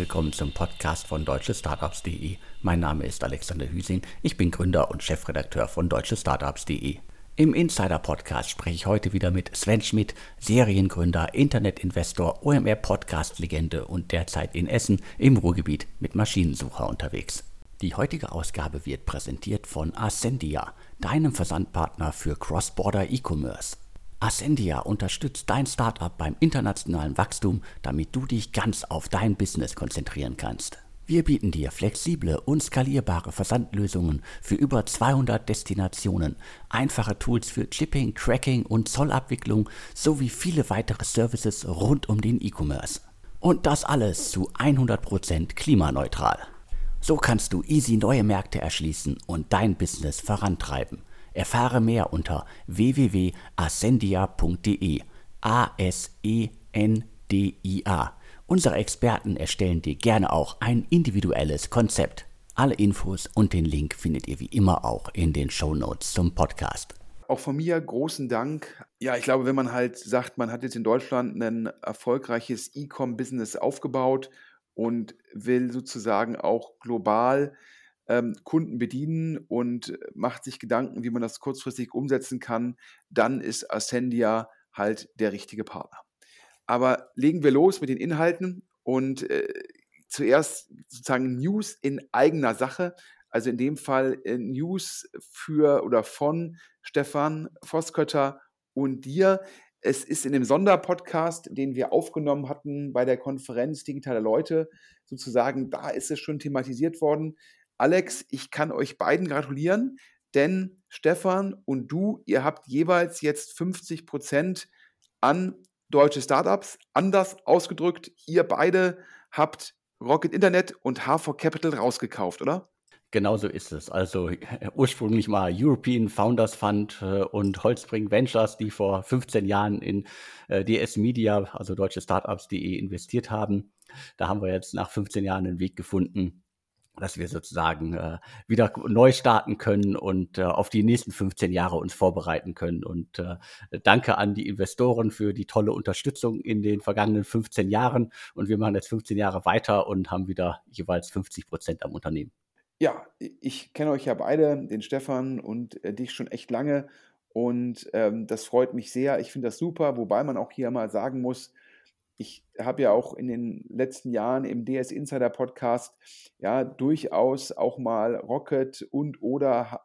willkommen zum Podcast von deutschestartups.de. Mein Name ist Alexander Hüsing, ich bin Gründer und Chefredakteur von deutschestartups.de. Im Insider-Podcast spreche ich heute wieder mit Sven Schmidt, Seriengründer, Internetinvestor, OMR-Podcast-Legende und derzeit in Essen im Ruhrgebiet mit Maschinensucher unterwegs. Die heutige Ausgabe wird präsentiert von Ascendia, deinem Versandpartner für Cross-Border E-Commerce. Ascendia unterstützt dein Startup beim internationalen Wachstum, damit du dich ganz auf dein Business konzentrieren kannst. Wir bieten dir flexible und skalierbare Versandlösungen für über 200 Destinationen, einfache Tools für Shipping, Tracking und Zollabwicklung sowie viele weitere Services rund um den E-Commerce. Und das alles zu 100% klimaneutral. So kannst du easy neue Märkte erschließen und dein Business vorantreiben. Erfahre mehr unter www.ascendia.de. A-S-E-N-D-I-A. Unsere Experten erstellen dir gerne auch ein individuelles Konzept. Alle Infos und den Link findet ihr wie immer auch in den Show Notes zum Podcast. Auch von mir großen Dank. Ja, ich glaube, wenn man halt sagt, man hat jetzt in Deutschland ein erfolgreiches E-Com-Business aufgebaut und will sozusagen auch global ähm, Kunden bedienen und macht sich Gedanken, wie man das kurzfristig umsetzen kann, dann ist Ascendia halt der richtige Partner. Aber legen wir los mit den Inhalten und äh, zuerst sozusagen News in eigener Sache. Also in dem Fall äh, News für oder von Stefan Voskötter und dir. Es ist in dem Sonderpodcast, den wir aufgenommen hatten bei der Konferenz Digitale Leute, sozusagen, da ist es schon thematisiert worden. Alex, ich kann euch beiden gratulieren, denn Stefan und du, ihr habt jeweils jetzt 50 Prozent an deutsche Startups. Anders ausgedrückt, ihr beide habt Rocket Internet und H4 Capital rausgekauft, oder? Genauso ist es. Also äh, ursprünglich mal European Founders Fund äh, und Holzbring Ventures, die vor 15 Jahren in äh, DS Media, also deutsche Startups.de, investiert haben. Da haben wir jetzt nach 15 Jahren einen Weg gefunden, dass wir sozusagen äh, wieder neu starten können und äh, auf die nächsten 15 Jahre uns vorbereiten können. Und äh, danke an die Investoren für die tolle Unterstützung in den vergangenen 15 Jahren. Und wir machen jetzt 15 Jahre weiter und haben wieder jeweils 50 Prozent am Unternehmen. Ja, ich kenne euch ja beide, den Stefan und äh, dich schon echt lange. Und ähm, das freut mich sehr. Ich finde das super, wobei man auch hier mal sagen muss, ich habe ja auch in den letzten Jahren im DS Insider Podcast ja durchaus auch mal Rocket und oder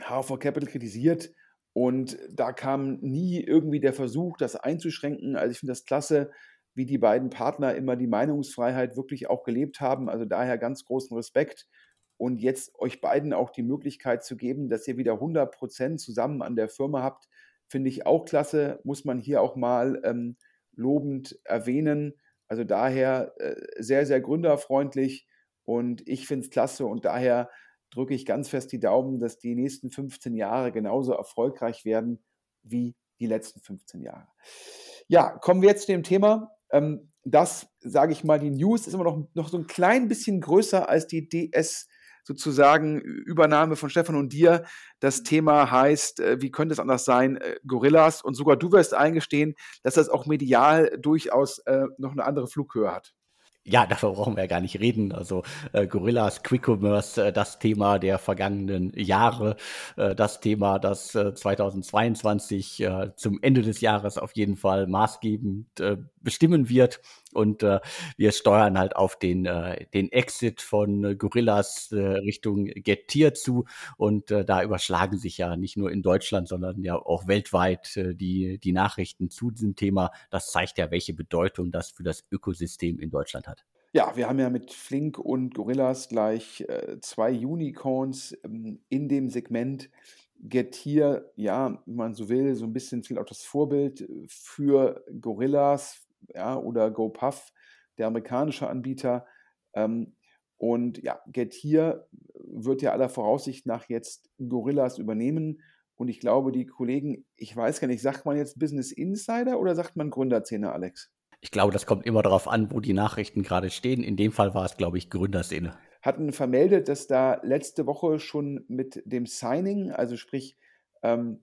H4 Capital kritisiert und da kam nie irgendwie der Versuch, das einzuschränken. Also ich finde das klasse, wie die beiden Partner immer die Meinungsfreiheit wirklich auch gelebt haben. Also daher ganz großen Respekt und jetzt euch beiden auch die Möglichkeit zu geben, dass ihr wieder 100 Prozent zusammen an der Firma habt, finde ich auch klasse. Muss man hier auch mal ähm, lobend erwähnen. Also daher äh, sehr, sehr gründerfreundlich und ich finde es klasse und daher drücke ich ganz fest die Daumen, dass die nächsten 15 Jahre genauso erfolgreich werden wie die letzten 15 Jahre. Ja, kommen wir jetzt zu dem Thema. Ähm, das, sage ich mal, die News ist immer noch, noch so ein klein bisschen größer als die DS sozusagen Übernahme von Stefan und dir. Das Thema heißt, äh, wie könnte es anders sein, äh, Gorillas. Und sogar du wirst eingestehen, dass das auch medial durchaus äh, noch eine andere Flughöhe hat. Ja, dafür brauchen wir ja gar nicht reden. Also äh, Gorillas, Quick Commerce, äh, das Thema der vergangenen Jahre, äh, das Thema, das äh, 2022 äh, zum Ende des Jahres auf jeden Fall maßgebend bestimmen wird. Und äh, wir steuern halt auf den, äh, den Exit von äh, Gorillas äh, Richtung Getir zu. Und äh, da überschlagen sich ja nicht nur in Deutschland, sondern ja auch weltweit äh, die, die Nachrichten zu diesem Thema. Das zeigt ja, welche Bedeutung das für das Ökosystem in Deutschland hat. Ja, wir haben ja mit Flink und Gorillas gleich äh, zwei Unicorns ähm, in dem Segment. Getir, ja, wenn man so will, so ein bisschen vielleicht auch das Vorbild für Gorillas, ja, oder GoPuff, der amerikanische Anbieter. Ähm, und ja, Getir wird ja aller Voraussicht nach jetzt Gorillas übernehmen. Und ich glaube, die Kollegen, ich weiß gar nicht, sagt man jetzt Business Insider oder sagt man Gründerzähne, Alex? Ich glaube, das kommt immer darauf an, wo die Nachrichten gerade stehen. In dem Fall war es, glaube ich, Gründerszene. Hatten vermeldet, dass da letzte Woche schon mit dem Signing, also sprich ähm,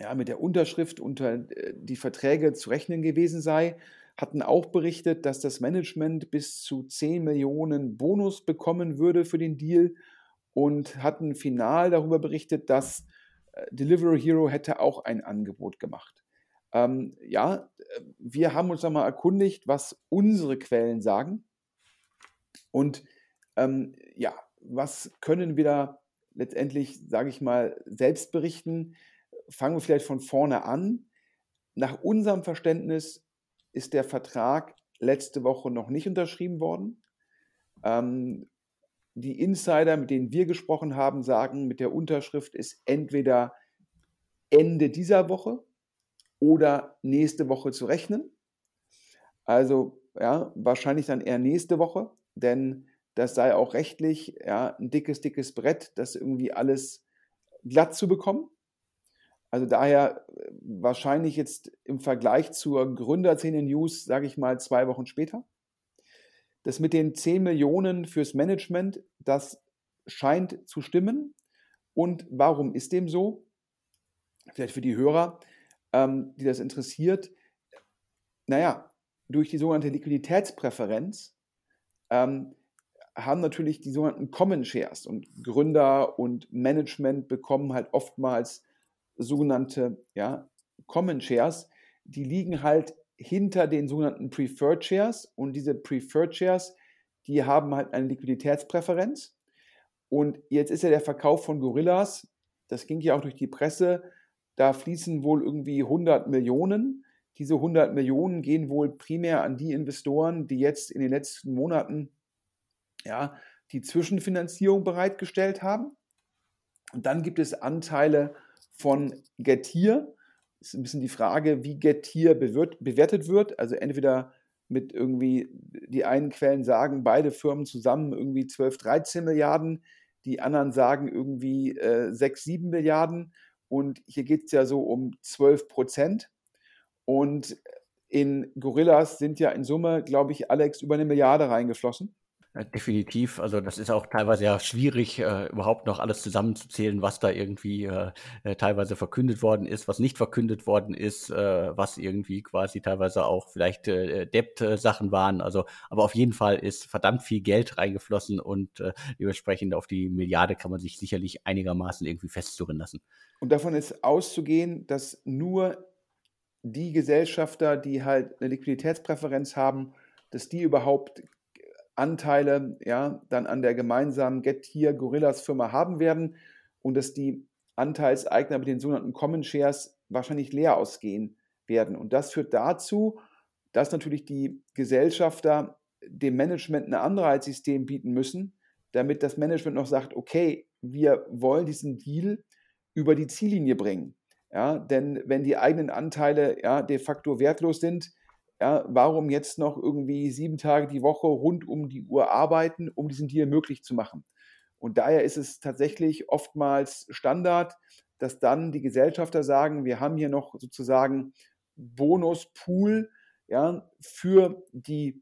ja, mit der Unterschrift unter äh, die Verträge zu rechnen gewesen sei. hatten auch berichtet, dass das Management bis zu 10 Millionen Bonus bekommen würde für den Deal und hatten final darüber berichtet, dass äh, Delivery Hero hätte auch ein Angebot gemacht. Ähm, ja, wir haben uns nochmal erkundigt, was unsere Quellen sagen. Und ähm, ja, was können wir da letztendlich, sage ich mal, selbst berichten? Fangen wir vielleicht von vorne an. Nach unserem Verständnis ist der Vertrag letzte Woche noch nicht unterschrieben worden. Ähm, die Insider, mit denen wir gesprochen haben, sagen, mit der Unterschrift ist entweder Ende dieser Woche oder nächste Woche zu rechnen. Also ja, wahrscheinlich dann eher nächste Woche, denn das sei auch rechtlich ja, ein dickes, dickes Brett, das irgendwie alles glatt zu bekommen. Also daher äh, wahrscheinlich jetzt im Vergleich zur Gründerszene News, sage ich mal, zwei Wochen später. Das mit den 10 Millionen fürs Management, das scheint zu stimmen. Und warum ist dem so? Vielleicht für die Hörer, ähm, die das interessiert. Naja, durch die sogenannte Liquiditätspräferenz ähm, haben natürlich die sogenannten Common Shares und Gründer und Management bekommen halt oftmals sogenannte ja, Common Shares. Die liegen halt hinter den sogenannten Preferred Shares und diese Preferred Shares, die haben halt eine Liquiditätspräferenz. Und jetzt ist ja der Verkauf von Gorillas, das ging ja auch durch die Presse, da fließen wohl irgendwie 100 Millionen. Diese 100 Millionen gehen wohl primär an die Investoren, die jetzt in den letzten Monaten ja, die Zwischenfinanzierung bereitgestellt haben. Und dann gibt es Anteile von. Das ist ein bisschen die Frage, wie Getir bewertet wird. Also entweder mit irgendwie, die einen Quellen sagen, beide Firmen zusammen irgendwie 12, 13 Milliarden, die anderen sagen irgendwie äh, 6, 7 Milliarden. Und hier geht es ja so um 12 Prozent. Und in Gorillas sind ja in Summe, glaube ich, Alex, über eine Milliarde reingeflossen. Definitiv. Also das ist auch teilweise ja schwierig, äh, überhaupt noch alles zusammenzuzählen, was da irgendwie äh, äh, teilweise verkündet worden ist, was nicht verkündet worden ist, äh, was irgendwie quasi teilweise auch vielleicht äh, Debt-Sachen waren. Also, aber auf jeden Fall ist verdammt viel Geld reingeflossen und äh, dementsprechend auf die Milliarde kann man sich sicherlich einigermaßen irgendwie festzurren lassen. Und davon ist auszugehen, dass nur die Gesellschafter, die halt eine Liquiditätspräferenz haben, dass die überhaupt Anteile ja, dann an der gemeinsamen Getir Gorillas Firma haben werden und dass die Anteilseigner mit den sogenannten Common Shares wahrscheinlich leer ausgehen werden. Und das führt dazu, dass natürlich die Gesellschafter dem Management ein Anreizsystem bieten müssen, damit das Management noch sagt, okay, wir wollen diesen Deal über die Ziellinie bringen. Ja, denn wenn die eigenen Anteile ja, de facto wertlos sind, ja, warum jetzt noch irgendwie sieben Tage die Woche rund um die Uhr arbeiten, um diesen Deal möglich zu machen? Und daher ist es tatsächlich oftmals Standard, dass dann die Gesellschafter sagen, wir haben hier noch sozusagen Bonuspool ja, für, die,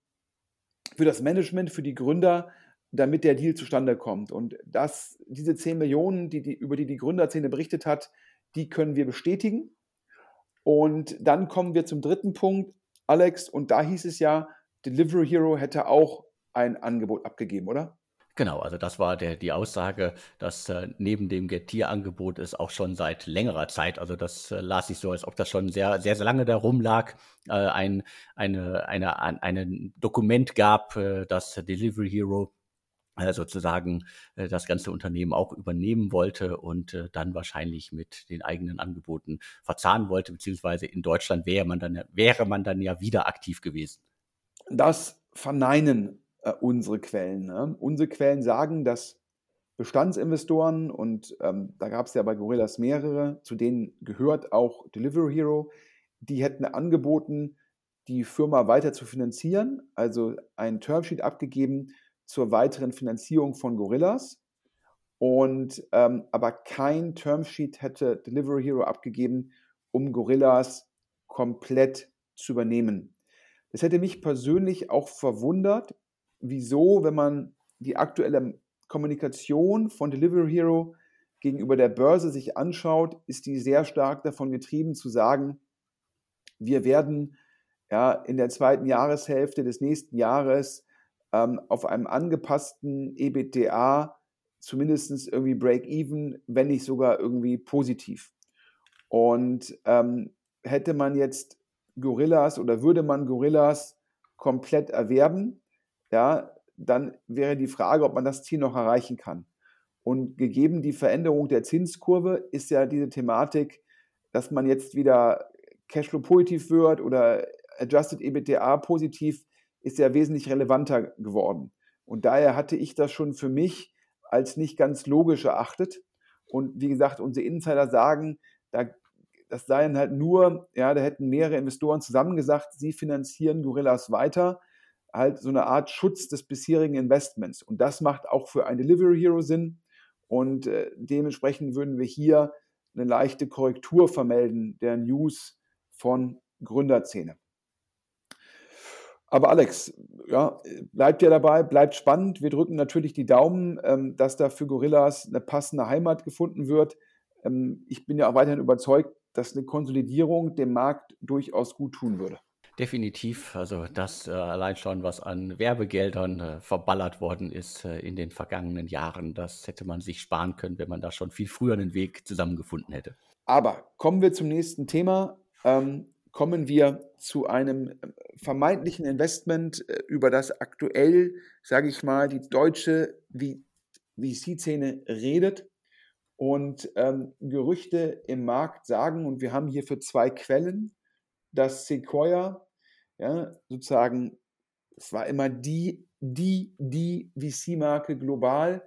für das Management, für die Gründer, damit der Deal zustande kommt. Und das, diese 10 Millionen, die, die, über die die Gründerszene berichtet hat, die können wir bestätigen. Und dann kommen wir zum dritten Punkt. Alex, und da hieß es ja, Delivery Hero hätte auch ein Angebot abgegeben, oder? Genau, also das war der, die Aussage, dass äh, neben dem Getir-Angebot es auch schon seit längerer Zeit, also das äh, las ich so, als ob das schon sehr, sehr, sehr lange da rumlag, äh, ein eine, eine, ein, ein Dokument gab, äh, das Delivery Hero sozusagen äh, das ganze Unternehmen auch übernehmen wollte und äh, dann wahrscheinlich mit den eigenen Angeboten verzahnen wollte, beziehungsweise in Deutschland wäre man dann, wäre man dann ja wieder aktiv gewesen. Das verneinen äh, unsere Quellen. Ne? Unsere Quellen sagen, dass Bestandsinvestoren, und ähm, da gab es ja bei Gorillas mehrere, zu denen gehört auch Delivery Hero, die hätten angeboten, die Firma weiter zu finanzieren, also ein Termsheet abgegeben, zur weiteren Finanzierung von Gorillas. Und ähm, aber kein Termsheet hätte Delivery Hero abgegeben, um Gorillas komplett zu übernehmen. Das hätte mich persönlich auch verwundert, wieso, wenn man die aktuelle Kommunikation von Delivery Hero gegenüber der Börse sich anschaut, ist die sehr stark davon getrieben zu sagen, wir werden ja, in der zweiten Jahreshälfte des nächsten Jahres ähm, auf einem angepassten EBITDA zumindest irgendwie Break-Even, wenn nicht sogar irgendwie positiv. Und ähm, hätte man jetzt Gorillas oder würde man Gorillas komplett erwerben, ja, dann wäre die Frage, ob man das Ziel noch erreichen kann. Und gegeben die Veränderung der Zinskurve ist ja diese Thematik, dass man jetzt wieder Cashflow positiv wird oder Adjusted EBITDA positiv, ist ja wesentlich relevanter geworden. Und daher hatte ich das schon für mich als nicht ganz logisch erachtet. Und wie gesagt, unsere Insider sagen, da, das seien halt nur, ja, da hätten mehrere Investoren zusammen gesagt, sie finanzieren Gorillas weiter, halt so eine Art Schutz des bisherigen Investments. Und das macht auch für ein Delivery Hero Sinn. Und äh, dementsprechend würden wir hier eine leichte Korrektur vermelden der News von Gründerzähne. Aber Alex, ja, bleibt ja dabei, bleibt spannend. Wir drücken natürlich die Daumen, ähm, dass da für Gorillas eine passende Heimat gefunden wird. Ähm, ich bin ja auch weiterhin überzeugt, dass eine Konsolidierung dem Markt durchaus gut tun würde. Definitiv, also das äh, allein schon, was an Werbegeldern äh, verballert worden ist äh, in den vergangenen Jahren, das hätte man sich sparen können, wenn man da schon viel früher einen Weg zusammengefunden hätte. Aber kommen wir zum nächsten Thema. Ähm, kommen wir zu einem äh, vermeintlichen Investment, äh, über das aktuell, sage ich mal, die deutsche VC-Szene redet und ähm, Gerüchte im Markt sagen, und wir haben hierfür zwei Quellen, dass Sequoia, ja, sozusagen, es war immer die, die, die VC-Marke global.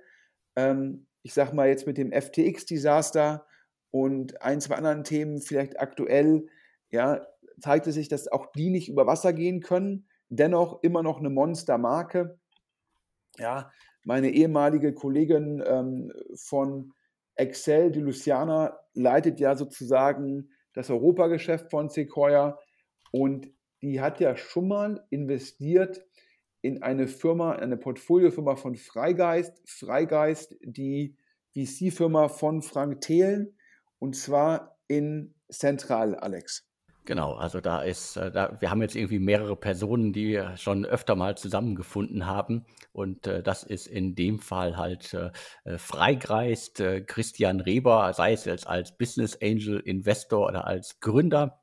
Ähm, ich sage mal jetzt mit dem FTX-Desaster und ein, zwei anderen Themen vielleicht aktuell, ja, zeigte sich, dass auch die nicht über Wasser gehen können. Dennoch immer noch eine Monstermarke. Ja, meine ehemalige Kollegin ähm, von Excel, die Luciana, leitet ja sozusagen das Europageschäft von Sequoia und die hat ja schon mal investiert in eine Firma, eine Portfoliofirma von Freigeist. Freigeist, die VC-Firma von Frank Thelen und zwar in Central, Alex. Genau, also da ist, äh, da, wir haben jetzt irgendwie mehrere Personen, die schon öfter mal zusammengefunden haben. Und äh, das ist in dem Fall halt äh, äh Freigreist, äh, Christian Reber, sei es jetzt als Business Angel Investor oder als Gründer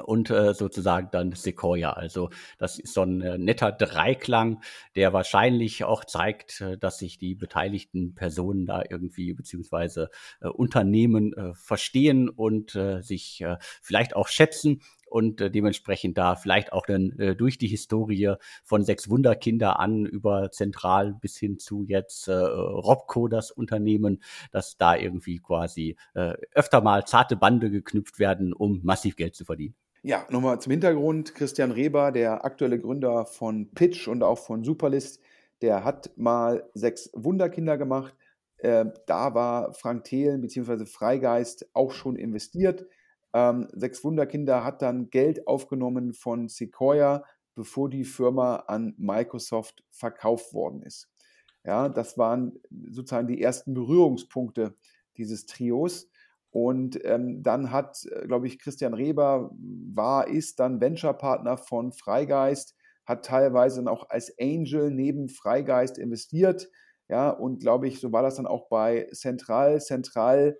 und äh, sozusagen dann Sequoia. Also das ist so ein äh, netter Dreiklang, der wahrscheinlich auch zeigt, äh, dass sich die beteiligten Personen da irgendwie beziehungsweise äh, Unternehmen äh, verstehen und äh, sich äh, vielleicht auch schätzen und äh, dementsprechend da vielleicht auch dann äh, durch die Historie von sechs Wunderkinder an über Zentral bis hin zu jetzt äh, Robco, das Unternehmen, dass da irgendwie quasi äh, öfter mal zarte Bande geknüpft werden, um massiv Geld zu verdienen. Ja, nochmal zum Hintergrund. Christian Reber, der aktuelle Gründer von Pitch und auch von Superlist, der hat mal sechs Wunderkinder gemacht. Äh, da war Frank Thelen bzw. Freigeist auch schon investiert. Ähm, sechs Wunderkinder hat dann Geld aufgenommen von Sequoia, bevor die Firma an Microsoft verkauft worden ist. Ja, das waren sozusagen die ersten Berührungspunkte dieses Trios. Und ähm, dann hat, äh, glaube ich, Christian Reber war, ist dann Venture-Partner von Freigeist, hat teilweise dann auch als Angel neben Freigeist investiert. Ja, und glaube ich, so war das dann auch bei Central. Central,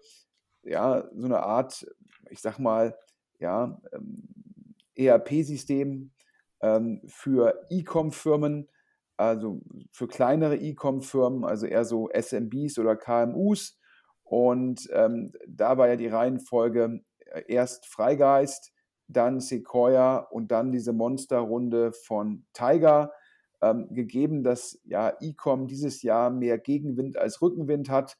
ja, so eine Art, ich sag mal, ja, ähm, ERP-System ähm, für E-Com-Firmen, also für kleinere E-Com-Firmen, also eher so SMBs oder KMUs und ähm, da war ja die Reihenfolge äh, erst Freigeist, dann Sequoia und dann diese Monsterrunde von Tiger. Ähm, gegeben, dass ja Ecom dieses Jahr mehr Gegenwind als Rückenwind hat,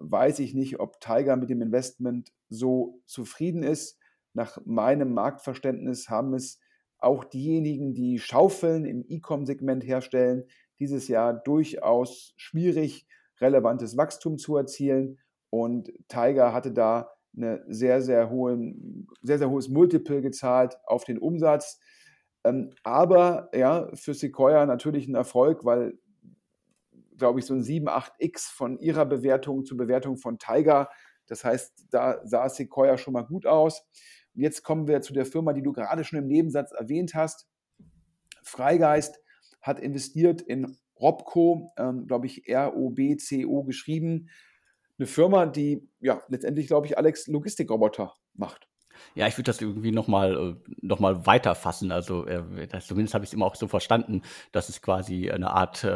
weiß ich nicht, ob Tiger mit dem Investment so zufrieden ist. Nach meinem Marktverständnis haben es auch diejenigen, die Schaufeln im E-Com-Segment herstellen, dieses Jahr durchaus schwierig, relevantes Wachstum zu erzielen. Und Tiger hatte da eine sehr, sehr, hohen, sehr, sehr hohes Multiple gezahlt auf den Umsatz. Ähm, aber ja, für Sequoia natürlich ein Erfolg, weil, glaube ich, so ein 7, 8x von ihrer Bewertung zur Bewertung von Tiger, das heißt, da sah Sequoia schon mal gut aus. Jetzt kommen wir zu der Firma, die du gerade schon im Nebensatz erwähnt hast. Freigeist hat investiert in Robco, ähm, glaube ich, R-O-B-C-O geschrieben. Eine Firma, die ja letztendlich, glaube ich, Alex Logistikroboter macht. Ja, ich würde das irgendwie nochmal äh, noch mal weiterfassen. Also äh, das, zumindest habe ich es immer auch so verstanden, dass es quasi eine Art äh,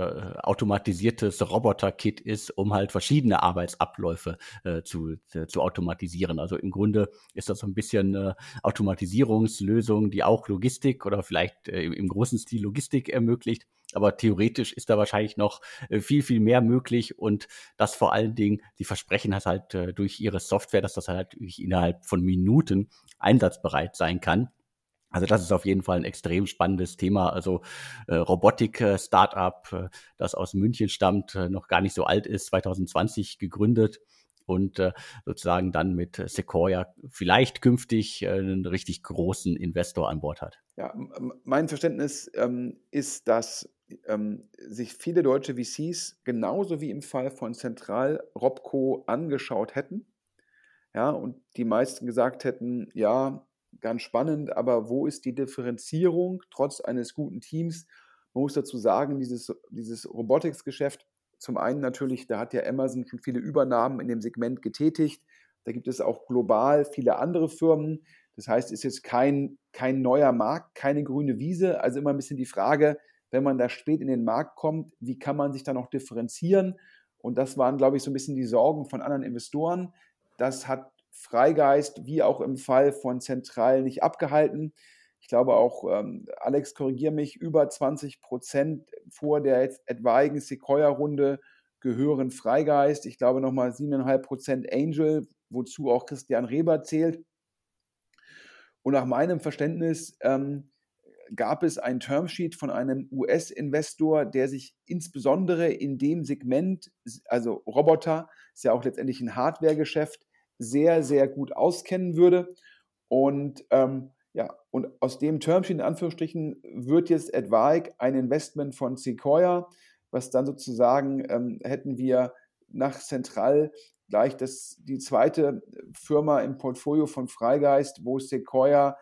automatisiertes Roboter-Kit ist, um halt verschiedene Arbeitsabläufe äh, zu, äh, zu automatisieren. Also im Grunde ist das so ein bisschen eine Automatisierungslösung, die auch Logistik oder vielleicht äh, im großen Stil Logistik ermöglicht aber theoretisch ist da wahrscheinlich noch äh, viel, viel mehr möglich und das vor allen Dingen, die versprechen das halt äh, durch ihre Software, dass das halt innerhalb von Minuten einsatzbereit sein kann. Also das ist auf jeden Fall ein extrem spannendes Thema. Also äh, Robotik-Startup, äh, das aus München stammt, äh, noch gar nicht so alt ist, 2020 gegründet und äh, sozusagen dann mit Sequoia vielleicht künftig äh, einen richtig großen Investor an Bord hat. Ja, mein Verständnis ähm, ist, dass ähm, sich viele deutsche VCs genauso wie im Fall von Zentral Robco angeschaut hätten. Ja, und die meisten gesagt hätten, ja, ganz spannend, aber wo ist die Differenzierung trotz eines guten Teams? Man muss dazu sagen, dieses, dieses Robotics-Geschäft zum einen natürlich, da hat ja Amazon schon viele Übernahmen in dem Segment getätigt. Da gibt es auch global viele andere Firmen. Das heißt, es ist jetzt kein, kein neuer Markt, keine grüne Wiese. Also immer ein bisschen die Frage, wenn man da spät in den Markt kommt, wie kann man sich da noch differenzieren? Und das waren, glaube ich, so ein bisschen die Sorgen von anderen Investoren. Das hat Freigeist, wie auch im Fall von Zentral, nicht abgehalten ich glaube auch, ähm, Alex, korrigiere mich, über 20 Prozent vor der etwaigen Sequoia-Runde gehören Freigeist. Ich glaube nochmal 7,5 Prozent Angel, wozu auch Christian Reber zählt. Und nach meinem Verständnis ähm, gab es ein Termsheet von einem US-Investor, der sich insbesondere in dem Segment, also Roboter, ist ja auch letztendlich ein Hardware-Geschäft, sehr, sehr gut auskennen würde. Und ähm, und aus dem Termsheet in Anführungsstrichen wird jetzt Advike ein Investment von Sequoia, was dann sozusagen ähm, hätten wir nach Central gleich das, die zweite Firma im Portfolio von Freigeist, wo Sequoia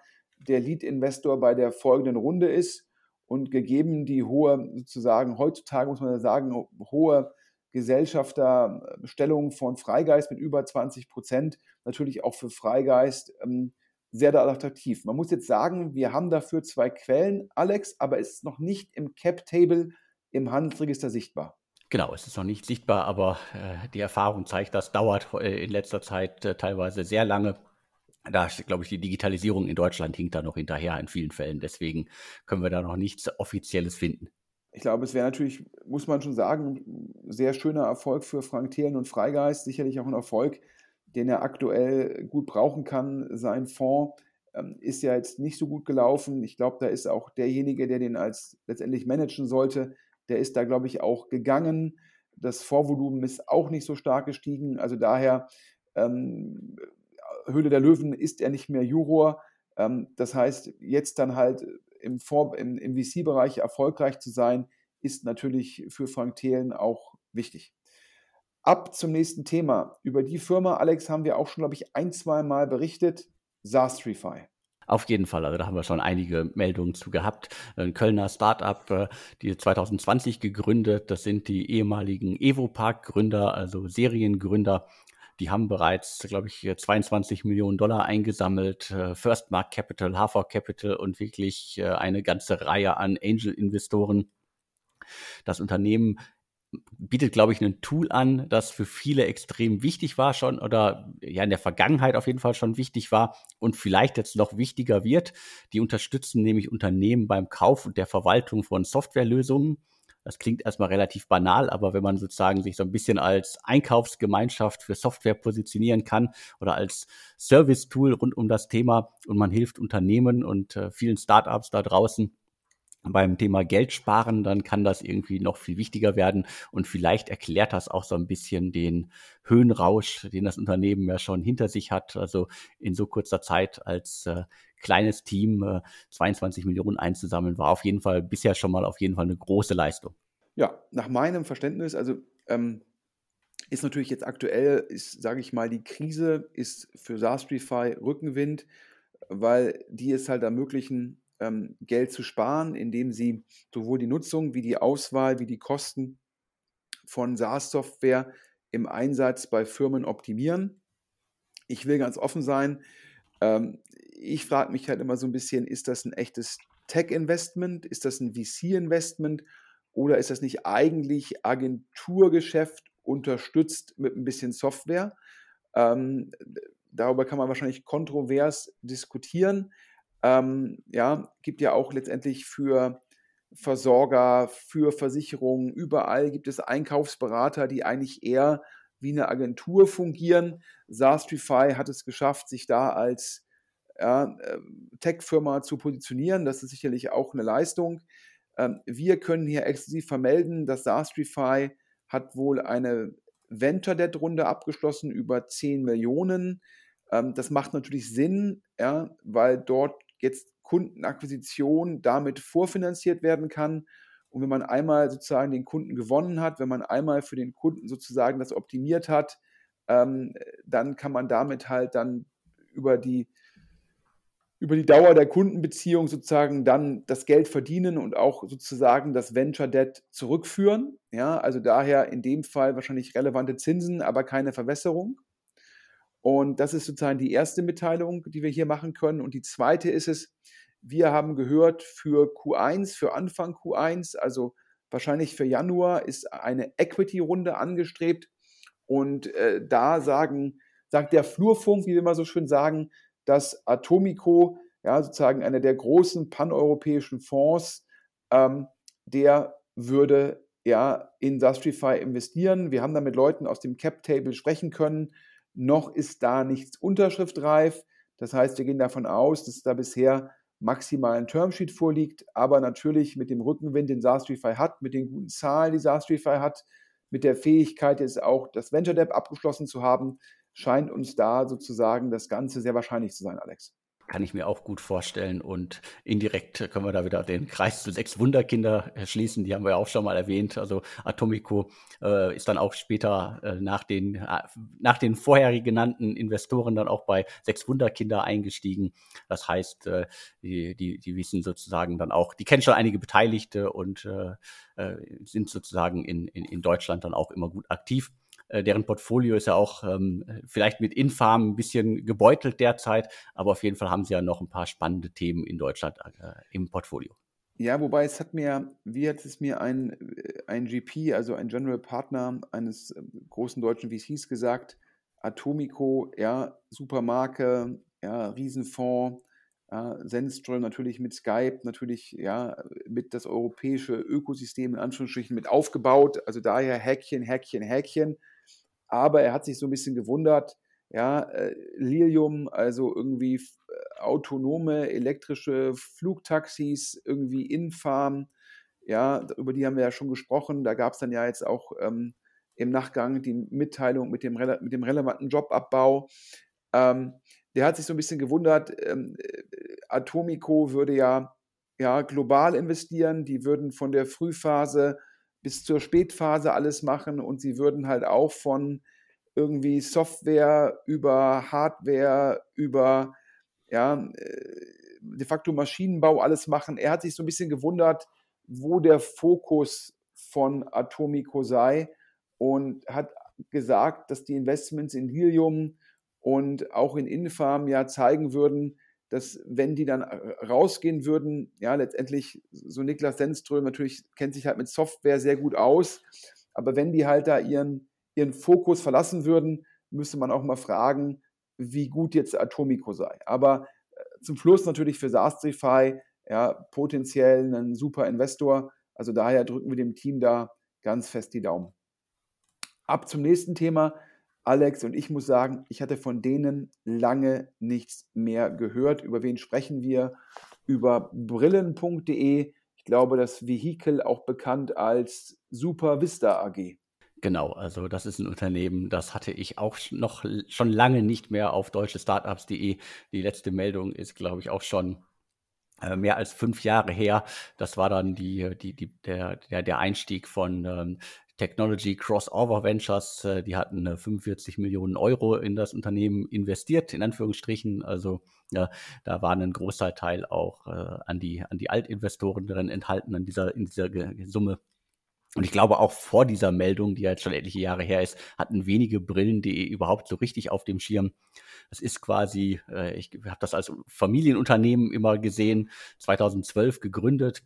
der Lead-Investor bei der folgenden Runde ist. Und gegeben die hohe, sozusagen heutzutage muss man sagen, hohe Gesellschafterstellung von Freigeist mit über 20 Prozent, natürlich auch für Freigeist ähm, sehr attraktiv. Man muss jetzt sagen, wir haben dafür zwei Quellen, Alex, aber es ist noch nicht im Cap-Table im Handelsregister sichtbar. Genau, es ist noch nicht sichtbar, aber äh, die Erfahrung zeigt, das dauert äh, in letzter Zeit äh, teilweise sehr lange. Da, glaube ich, die Digitalisierung in Deutschland hinkt da noch hinterher in vielen Fällen. Deswegen können wir da noch nichts Offizielles finden. Ich glaube, es wäre natürlich, muss man schon sagen, ein sehr schöner Erfolg für Frank Thelen und Freigeist. Sicherlich auch ein Erfolg, den er aktuell gut brauchen kann. Sein Fonds ähm, ist ja jetzt nicht so gut gelaufen. Ich glaube, da ist auch derjenige, der den als letztendlich managen sollte, der ist da, glaube ich, auch gegangen. Das Vorvolumen ist auch nicht so stark gestiegen. Also daher, ähm, Höhle der Löwen ist er nicht mehr Juror. Ähm, das heißt, jetzt dann halt im, im, im VC-Bereich erfolgreich zu sein, ist natürlich für Frank Thelen auch wichtig. Ab zum nächsten Thema. Über die Firma, Alex, haben wir auch schon, glaube ich, ein, zwei Mal berichtet. Sastrify. Auf jeden Fall, also da haben wir schon einige Meldungen zu gehabt. Ein Kölner Startup, äh, die 2020 gegründet, das sind die ehemaligen Evopark-Gründer, also Seriengründer. Die haben bereits, glaube ich, 22 Millionen Dollar eingesammelt, äh, First Mark Capital, Hafer Capital und wirklich äh, eine ganze Reihe an Angel-Investoren. Das Unternehmen bietet, glaube ich, ein Tool an, das für viele extrem wichtig war schon oder ja in der Vergangenheit auf jeden Fall schon wichtig war und vielleicht jetzt noch wichtiger wird. Die unterstützen nämlich Unternehmen beim Kauf und der Verwaltung von Softwarelösungen. Das klingt erstmal relativ banal, aber wenn man sozusagen sich so ein bisschen als Einkaufsgemeinschaft für Software positionieren kann oder als Service-Tool rund um das Thema und man hilft Unternehmen und äh, vielen Startups da draußen, beim Thema Geld sparen, dann kann das irgendwie noch viel wichtiger werden. Und vielleicht erklärt das auch so ein bisschen den Höhenrausch, den das Unternehmen ja schon hinter sich hat. Also in so kurzer Zeit als äh, kleines Team äh, 22 Millionen einzusammeln, war auf jeden Fall bisher schon mal auf jeden Fall eine große Leistung. Ja, nach meinem Verständnis, also ähm, ist natürlich jetzt aktuell, ist, sage ich mal, die Krise ist für Sastrify Rückenwind weil die es halt ermöglichen, ähm, Geld zu sparen, indem sie sowohl die Nutzung wie die Auswahl wie die Kosten von SaaS-Software im Einsatz bei Firmen optimieren. Ich will ganz offen sein. Ähm, ich frage mich halt immer so ein bisschen, ist das ein echtes Tech-Investment? Ist das ein VC-Investment? Oder ist das nicht eigentlich Agenturgeschäft unterstützt mit ein bisschen Software? Ähm, darüber kann man wahrscheinlich kontrovers diskutieren. Ähm, ja, gibt ja auch letztendlich für Versorger, für Versicherungen, überall gibt es Einkaufsberater, die eigentlich eher wie eine Agentur fungieren. Sastrify hat es geschafft, sich da als ja, ähm, Tech-Firma zu positionieren. Das ist sicherlich auch eine Leistung. Ähm, wir können hier exklusiv vermelden, dass Sastrify hat wohl eine Venture Debt Runde abgeschlossen über 10 Millionen. Ähm, das macht natürlich Sinn, ja, weil dort jetzt Kundenakquisition damit vorfinanziert werden kann. Und wenn man einmal sozusagen den Kunden gewonnen hat, wenn man einmal für den Kunden sozusagen das optimiert hat, ähm, dann kann man damit halt dann über die, über die Dauer der Kundenbeziehung sozusagen dann das Geld verdienen und auch sozusagen das Venture Debt zurückführen. Ja, also daher in dem Fall wahrscheinlich relevante Zinsen, aber keine Verwässerung. Und das ist sozusagen die erste Mitteilung, die wir hier machen können. Und die zweite ist es, wir haben gehört, für Q1, für Anfang Q1, also wahrscheinlich für Januar, ist eine Equity-Runde angestrebt. Und äh, da sagen, sagt der Flurfunk, wie wir immer so schön sagen, dass Atomico, ja, sozusagen einer der großen paneuropäischen Fonds, ähm, der würde ja in Industrify investieren. Wir haben da mit Leuten aus dem Cap Table sprechen können noch ist da nichts unterschriftreif. Das heißt, wir gehen davon aus, dass da bisher maximal ein Termsheet vorliegt, aber natürlich mit dem Rückenwind, den SaaStrify hat, mit den guten Zahlen, die SaaStrify hat, mit der Fähigkeit, jetzt auch das Venture Debt abgeschlossen zu haben, scheint uns da sozusagen das Ganze sehr wahrscheinlich zu sein, Alex. Kann ich mir auch gut vorstellen. Und indirekt können wir da wieder den Kreis zu sechs Wunderkinder schließen. Die haben wir auch schon mal erwähnt. Also Atomico äh, ist dann auch später äh, nach, den, äh, nach den vorherig genannten Investoren dann auch bei sechs Wunderkinder eingestiegen. Das heißt, äh, die, die, die wissen sozusagen dann auch, die kennen schon einige Beteiligte und äh, äh, sind sozusagen in, in, in Deutschland dann auch immer gut aktiv. Äh, deren Portfolio ist ja auch ähm, vielleicht mit Infarm ein bisschen gebeutelt derzeit, aber auf jeden Fall haben sie ja noch ein paar spannende Themen in Deutschland äh, im Portfolio. Ja, wobei es hat mir, wie hat es mir ein, äh, ein GP, also ein General Partner eines äh, großen deutschen VCs gesagt, Atomico, ja, Supermarke, ja, Riesenfonds, ja, Zenström natürlich mit Skype, natürlich ja, mit das europäische Ökosystem in Anführungsstrichen mit aufgebaut, also daher Häkchen, Häkchen, Häkchen aber er hat sich so ein bisschen gewundert, ja, äh, Lilium, also irgendwie äh, autonome elektrische Flugtaxis, irgendwie Infarm, ja, über die haben wir ja schon gesprochen. Da gab es dann ja jetzt auch ähm, im Nachgang die Mitteilung mit dem, mit dem relevanten Jobabbau. Ähm, der hat sich so ein bisschen gewundert, ähm, äh, Atomico würde ja, ja global investieren, die würden von der Frühphase bis zur Spätphase alles machen und sie würden halt auch von irgendwie Software über Hardware, über ja, äh, de facto Maschinenbau alles machen. Er hat sich so ein bisschen gewundert, wo der Fokus von Atomico sei und hat gesagt, dass die Investments in Helium und auch in Infarm ja zeigen würden, dass wenn die dann äh, rausgehen würden, ja, letztendlich, so Niklas Senström natürlich kennt sich halt mit Software sehr gut aus, aber wenn die halt da ihren, ihren Fokus verlassen würden, müsste man auch mal fragen, wie gut jetzt Atomico sei. Aber äh, zum Schluss natürlich für Sastrify, ja, potenziell ein super Investor. Also daher drücken wir dem Team da ganz fest die Daumen. Ab zum nächsten Thema. Alex und ich muss sagen, ich hatte von denen lange nichts mehr gehört. Über wen sprechen wir? Über brillen.de. Ich glaube, das Vehikel auch bekannt als Super Vista AG. Genau, also das ist ein Unternehmen, das hatte ich auch noch schon lange nicht mehr auf deutsche Startups.de. Die letzte Meldung ist, glaube ich, auch schon äh, mehr als fünf Jahre her. Das war dann die, die, die, der, der, der Einstieg von ähm, Technology Crossover Ventures. Äh, die hatten 45 Millionen Euro in das Unternehmen investiert, in Anführungsstrichen. Also ja, da war ein großer Teil auch äh, an, die, an die Altinvestoren drin enthalten, an dieser, in dieser Summe. Und ich glaube, auch vor dieser Meldung, die jetzt schon etliche Jahre her ist, hatten wenige Brillen.de überhaupt so richtig auf dem Schirm. Das ist quasi, äh, ich habe das als Familienunternehmen immer gesehen, 2012 gegründet.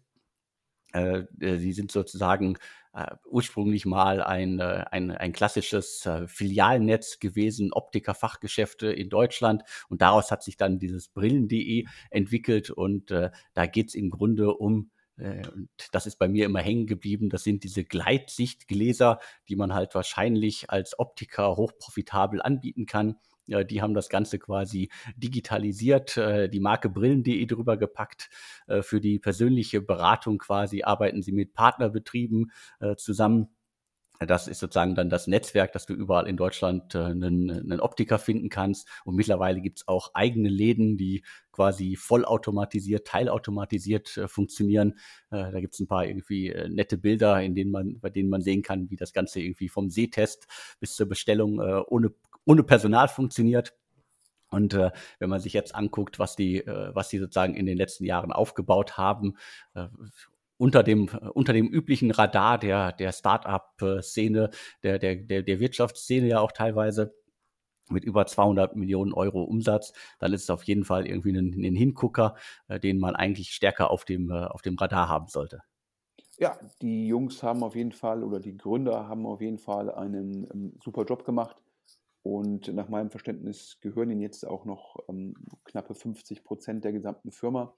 Äh, äh, sie sind sozusagen äh, ursprünglich mal ein, ein, ein klassisches Filialnetz gewesen, Optikerfachgeschäfte in Deutschland. Und daraus hat sich dann dieses Brillen.de entwickelt. Und da geht es im Grunde um und das ist bei mir immer hängen geblieben. Das sind diese Gleitsichtgläser, die man halt wahrscheinlich als Optiker hochprofitabel anbieten kann. Die haben das Ganze quasi digitalisiert, äh, die Marke Brillen.de drüber gepackt. Äh, für die persönliche Beratung quasi arbeiten sie mit Partnerbetrieben zusammen das ist sozusagen dann das Netzwerk, dass du überall in Deutschland äh, einen, einen Optiker finden kannst. Und mittlerweile gibt es auch eigene Läden, die quasi vollautomatisiert, teilautomatisiert äh, funktionieren. Äh, da gibt es ein paar irgendwie äh, nette Bilder, in denen man, bei denen man sehen kann, wie das Ganze irgendwie vom Sehtest bis zur Bestellung äh, ohne, ohne Personal funktioniert. Und äh, wenn man sich jetzt anguckt, was die, äh, was die sozusagen in den letzten Jahren aufgebaut haben, äh, unter dem, unter dem üblichen Radar der, der Start-up-Szene, der, der, der, der Wirtschaftsszene ja auch teilweise mit über 200 Millionen Euro Umsatz, dann ist es auf jeden Fall irgendwie ein, ein Hingucker, äh, den man eigentlich stärker auf dem, äh, auf dem Radar haben sollte. Ja, die Jungs haben auf jeden Fall oder die Gründer haben auf jeden Fall einen ähm, super Job gemacht. Und nach meinem Verständnis gehören ihnen jetzt auch noch ähm, knappe 50 Prozent der gesamten Firma.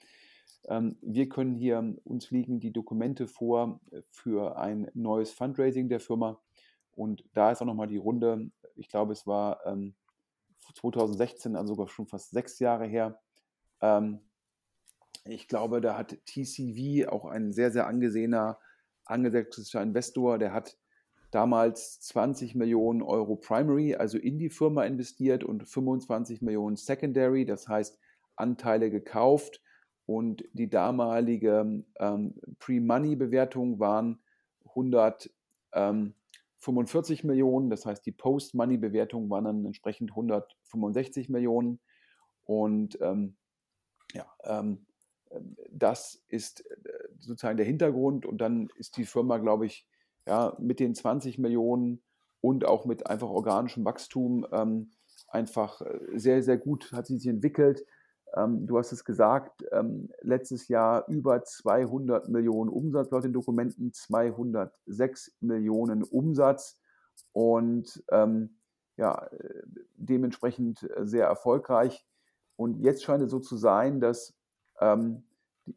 Ähm, wir können hier, uns liegen die Dokumente vor äh, für ein neues Fundraising der Firma. Und da ist auch nochmal die Runde, ich glaube, es war 2016, ähm, also sogar schon fast sechs Jahre her. Ähm, ich glaube, da hat TCV, auch ein sehr, sehr angesehener, angesetzter Investor, der hat damals 20 Millionen Euro Primary, also in die Firma investiert und 25 Millionen Secondary, das heißt Anteile gekauft. Und die damalige ähm, Pre-Money-Bewertung waren 145 Millionen, das heißt die Post-Money-Bewertung waren dann entsprechend 165 Millionen. Und ähm, ja, ähm, das ist äh, sozusagen der Hintergrund. Und dann ist die Firma, glaube ich, ja, mit den 20 Millionen und auch mit einfach organischem Wachstum ähm, einfach äh, sehr, sehr gut hat sie sich entwickelt. Ähm, du hast es gesagt, ähm, letztes Jahr über 200 Millionen Umsatz laut den Dokumenten, 206 Millionen Umsatz und ähm, ja, dementsprechend sehr erfolgreich. Und jetzt scheint es so zu sein, dass ähm,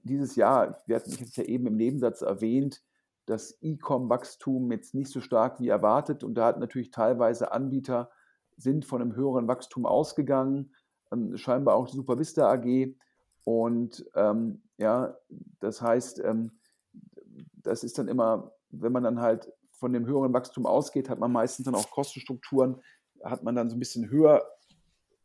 dieses Jahr, wir hatten es ja eben im Nebensatz erwähnt, das E-Com-Wachstum jetzt nicht so stark wie erwartet und da hat natürlich teilweise Anbieter sind von einem höheren Wachstum ausgegangen ähm, scheinbar auch die Supervista AG. Und ähm, ja, das heißt, ähm, das ist dann immer, wenn man dann halt von dem höheren Wachstum ausgeht, hat man meistens dann auch Kostenstrukturen, hat man dann so ein bisschen höher,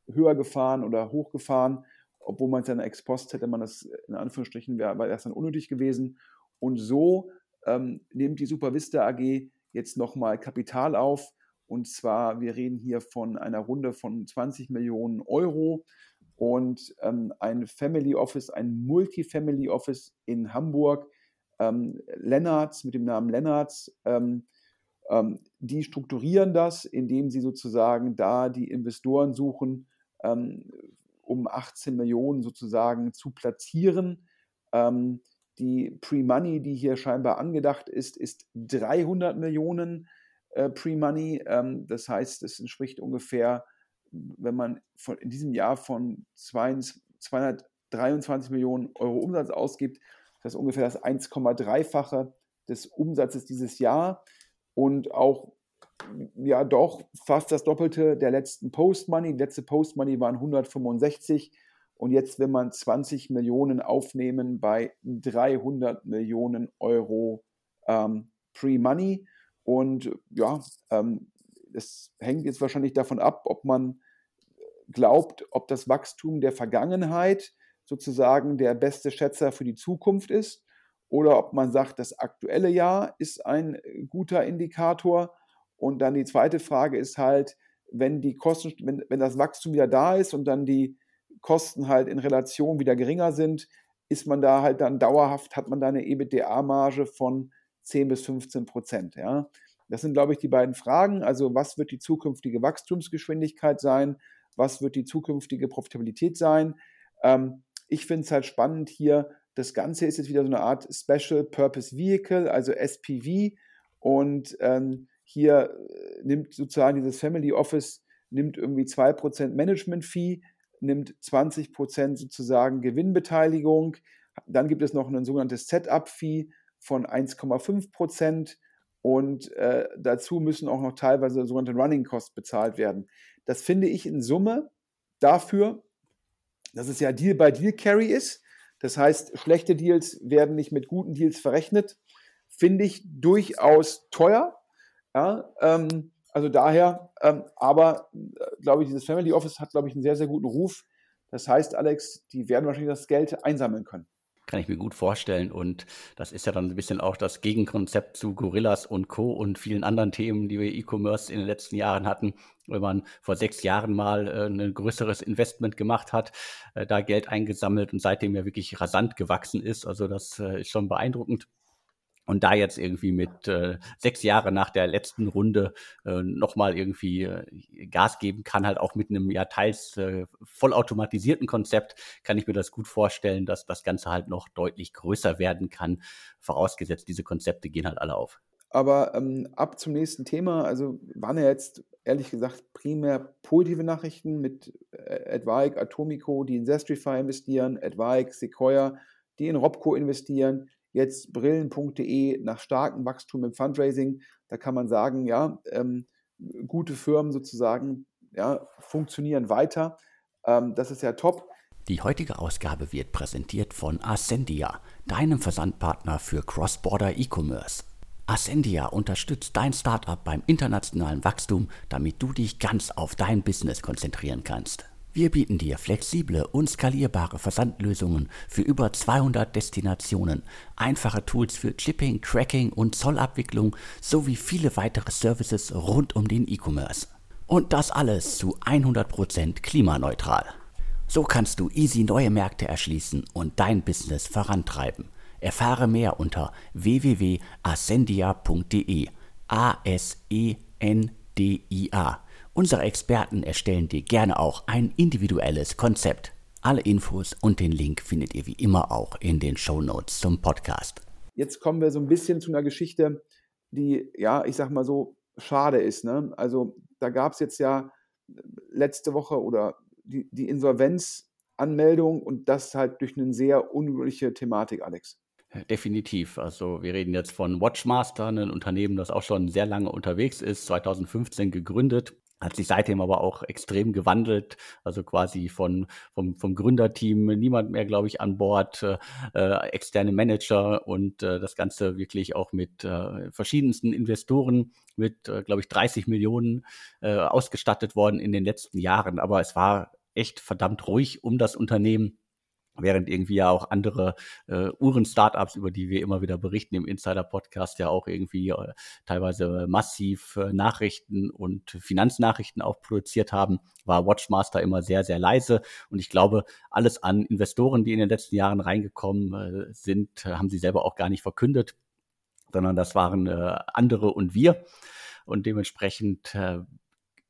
höher gefahren oder hochgefahren, obwohl man es dann ex post hätte man das in Anführungsstrichen, wäre aber erst dann unnötig gewesen. Und so ähm, nimmt die Supervista AG jetzt nochmal Kapital auf. Und zwar, wir reden hier von einer Runde von 20 Millionen Euro. Und ähm, ein Family Office, ein Multifamily Office in Hamburg, ähm, Lennarts mit dem Namen Lennarts, ähm, ähm, die strukturieren das, indem sie sozusagen da die Investoren suchen, ähm, um 18 Millionen sozusagen zu platzieren. Die Pre-Money, die hier scheinbar angedacht ist, ist 300 Millionen äh, Pre-Money. Ähm, das heißt, es entspricht ungefähr, wenn man von, in diesem Jahr von 223 Millionen Euro Umsatz ausgibt, das ist ungefähr das 1,3-fache des Umsatzes dieses Jahr und auch ja doch fast das Doppelte der letzten Post-Money. Die letzte Post-Money waren 165 und jetzt will man 20 Millionen aufnehmen bei 300 Millionen Euro ähm, Pre-Money. Und ja, ähm, es hängt jetzt wahrscheinlich davon ab, ob man glaubt, ob das Wachstum der Vergangenheit sozusagen der beste Schätzer für die Zukunft ist oder ob man sagt, das aktuelle Jahr ist ein guter Indikator. Und dann die zweite Frage ist halt, wenn die Kosten, wenn, wenn das Wachstum wieder da ist und dann die Kosten halt in Relation wieder geringer sind, ist man da halt dann dauerhaft, hat man da eine EBITDA-Marge von 10 bis 15 Prozent. Ja? Das sind, glaube ich, die beiden Fragen. Also, was wird die zukünftige Wachstumsgeschwindigkeit sein? Was wird die zukünftige Profitabilität sein? Ähm, ich finde es halt spannend hier. Das Ganze ist jetzt wieder so eine Art Special Purpose Vehicle, also SPV. Und ähm, hier äh, nimmt sozusagen dieses Family Office nimmt irgendwie 2% Management-Fee, nimmt 20% sozusagen Gewinnbeteiligung. Dann gibt es noch ein sogenanntes Setup-Fee von 1,5% und äh, dazu müssen auch noch teilweise sogenannte Running Costs bezahlt werden. Das finde ich in Summe dafür, dass es ja Deal by Deal Carry ist. Das heißt, schlechte Deals werden nicht mit guten Deals verrechnet. Finde ich durchaus teuer. Ja, ähm, also daher, ähm, aber äh, glaube ich, dieses Family Office hat, glaube ich, einen sehr, sehr guten Ruf. Das heißt, Alex, die werden wahrscheinlich das Geld einsammeln können. Kann ich mir gut vorstellen. Und das ist ja dann ein bisschen auch das Gegenkonzept zu Gorillas und Co. und vielen anderen Themen, die wir E-Commerce in den letzten Jahren hatten. Wenn man vor sechs Jahren mal äh, ein größeres Investment gemacht hat, äh, da Geld eingesammelt und seitdem ja wirklich rasant gewachsen ist. Also das äh, ist schon beeindruckend. Und da jetzt irgendwie mit äh, sechs Jahre nach der letzten Runde äh, nochmal irgendwie äh, Gas geben kann, halt auch mit einem ja teils äh, vollautomatisierten Konzept, kann ich mir das gut vorstellen, dass das Ganze halt noch deutlich größer werden kann. Vorausgesetzt, diese Konzepte gehen halt alle auf. Aber ähm, ab zum nächsten Thema. Also waren ja jetzt ehrlich gesagt primär positive Nachrichten mit äh, Advike, Atomico, die in Zestrify investieren, Advike, Sequoia, die in Robco investieren jetzt brillen.de nach starkem Wachstum im Fundraising. Da kann man sagen, ja, ähm, gute Firmen sozusagen ja, funktionieren weiter. Ähm, das ist ja top. Die heutige Ausgabe wird präsentiert von Ascendia, deinem Versandpartner für Cross-Border E-Commerce. Ascendia unterstützt dein Startup beim internationalen Wachstum, damit du dich ganz auf dein Business konzentrieren kannst. Wir bieten dir flexible und skalierbare Versandlösungen für über 200 Destinationen, einfache Tools für Shipping, Tracking und Zollabwicklung sowie viele weitere Services rund um den E-Commerce. Und das alles zu 100% klimaneutral. So kannst du easy neue Märkte erschließen und dein Business vorantreiben. Erfahre mehr unter www.ascendia.de. A S E N D I A Unsere Experten erstellen dir gerne auch ein individuelles Konzept. Alle Infos und den Link findet ihr wie immer auch in den Show Notes zum Podcast. Jetzt kommen wir so ein bisschen zu einer Geschichte, die, ja, ich sag mal so, schade ist. Ne? Also da gab es jetzt ja letzte Woche oder die, die Insolvenzanmeldung und das halt durch eine sehr unglückliche Thematik, Alex. Definitiv. Also wir reden jetzt von Watchmaster, ein Unternehmen, das auch schon sehr lange unterwegs ist, 2015 gegründet hat sich seitdem aber auch extrem gewandelt, also quasi von vom, vom Gründerteam niemand mehr, glaube ich, an Bord, äh, äh, externe Manager und äh, das Ganze wirklich auch mit äh, verschiedensten Investoren mit, äh, glaube ich, 30 Millionen äh, ausgestattet worden in den letzten Jahren. Aber es war echt verdammt ruhig um das Unternehmen während irgendwie ja auch andere äh, Uhren-Startups, über die wir immer wieder berichten im Insider-Podcast, ja auch irgendwie äh, teilweise massiv äh, Nachrichten und Finanznachrichten auch produziert haben, war Watchmaster immer sehr, sehr leise. Und ich glaube, alles an Investoren, die in den letzten Jahren reingekommen äh, sind, haben sie selber auch gar nicht verkündet, sondern das waren äh, andere und wir. Und dementsprechend äh,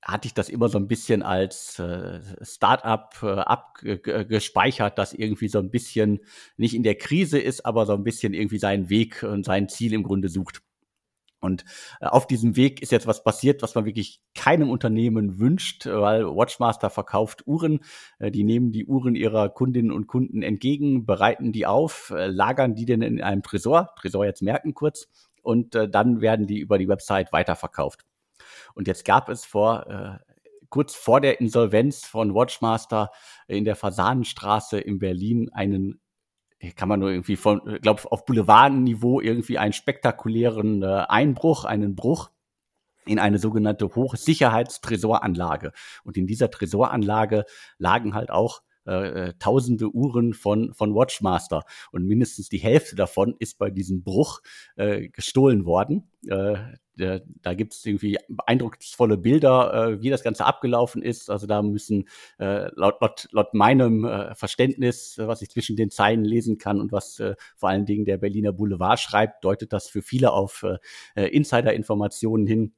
hatte ich das immer so ein bisschen als äh, Startup äh, abgespeichert, das irgendwie so ein bisschen nicht in der Krise ist, aber so ein bisschen irgendwie seinen Weg und sein Ziel im Grunde sucht. Und äh, auf diesem Weg ist jetzt was passiert, was man wirklich keinem Unternehmen wünscht, weil Watchmaster verkauft Uhren. Äh, die nehmen die Uhren ihrer Kundinnen und Kunden entgegen, bereiten die auf, äh, lagern die denn in einem Tresor, Tresor jetzt merken kurz, und dann werden die über die Website weiterverkauft. Und jetzt gab es vor äh, kurz vor der Insolvenz von Watchmaster in der Fasanenstraße in Berlin einen kann man nur irgendwie von, glaube auf Boulevardniveau irgendwie einen spektakulären äh, Einbruch, einen Bruch in eine sogenannte Hochsicherheitstresoranlage. Und in dieser Tresoranlage lagen halt auch äh, tausende Uhren von, von Watchmaster und mindestens die Hälfte davon ist bei diesem Bruch äh, gestohlen worden. Äh, da, da gibt es irgendwie eindrucksvolle Bilder, äh, wie das Ganze abgelaufen ist. Also da müssen äh, laut, laut, laut meinem äh, Verständnis, was ich zwischen den Zeilen lesen kann und was äh, vor allen Dingen der Berliner Boulevard schreibt, deutet das für viele auf äh, Insider-Informationen hin.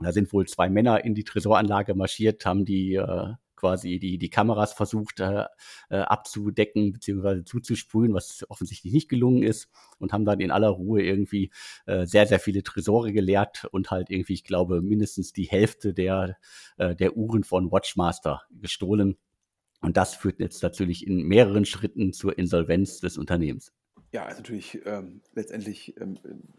Da sind wohl zwei Männer in die Tresoranlage marschiert, haben die äh, quasi die, die Kameras versucht äh, äh, abzudecken bzw. zuzusprühen, was offensichtlich nicht gelungen ist und haben dann in aller Ruhe irgendwie äh, sehr, sehr viele Tresore geleert und halt irgendwie, ich glaube, mindestens die Hälfte der, äh, der Uhren von Watchmaster gestohlen. Und das führt jetzt natürlich in mehreren Schritten zur Insolvenz des Unternehmens. Ja, ist natürlich ähm, letztendlich ähm,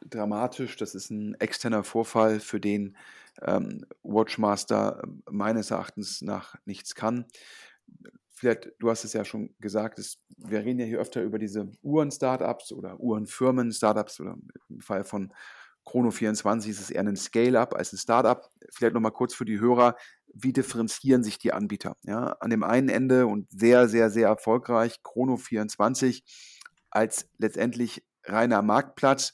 dramatisch. Das ist ein externer Vorfall, für den ähm, Watchmaster ähm, meines Erachtens nach nichts kann. Vielleicht, du hast es ja schon gesagt, es, wir reden ja hier öfter über diese Uhren-Startups oder Uhrenfirmen-Startups oder im Fall von Chrono24 ist es eher ein Scale-up als ein Startup. Vielleicht nochmal kurz für die Hörer, wie differenzieren sich die Anbieter? Ja, an dem einen Ende und sehr, sehr, sehr erfolgreich Chrono24 als letztendlich reiner Marktplatz.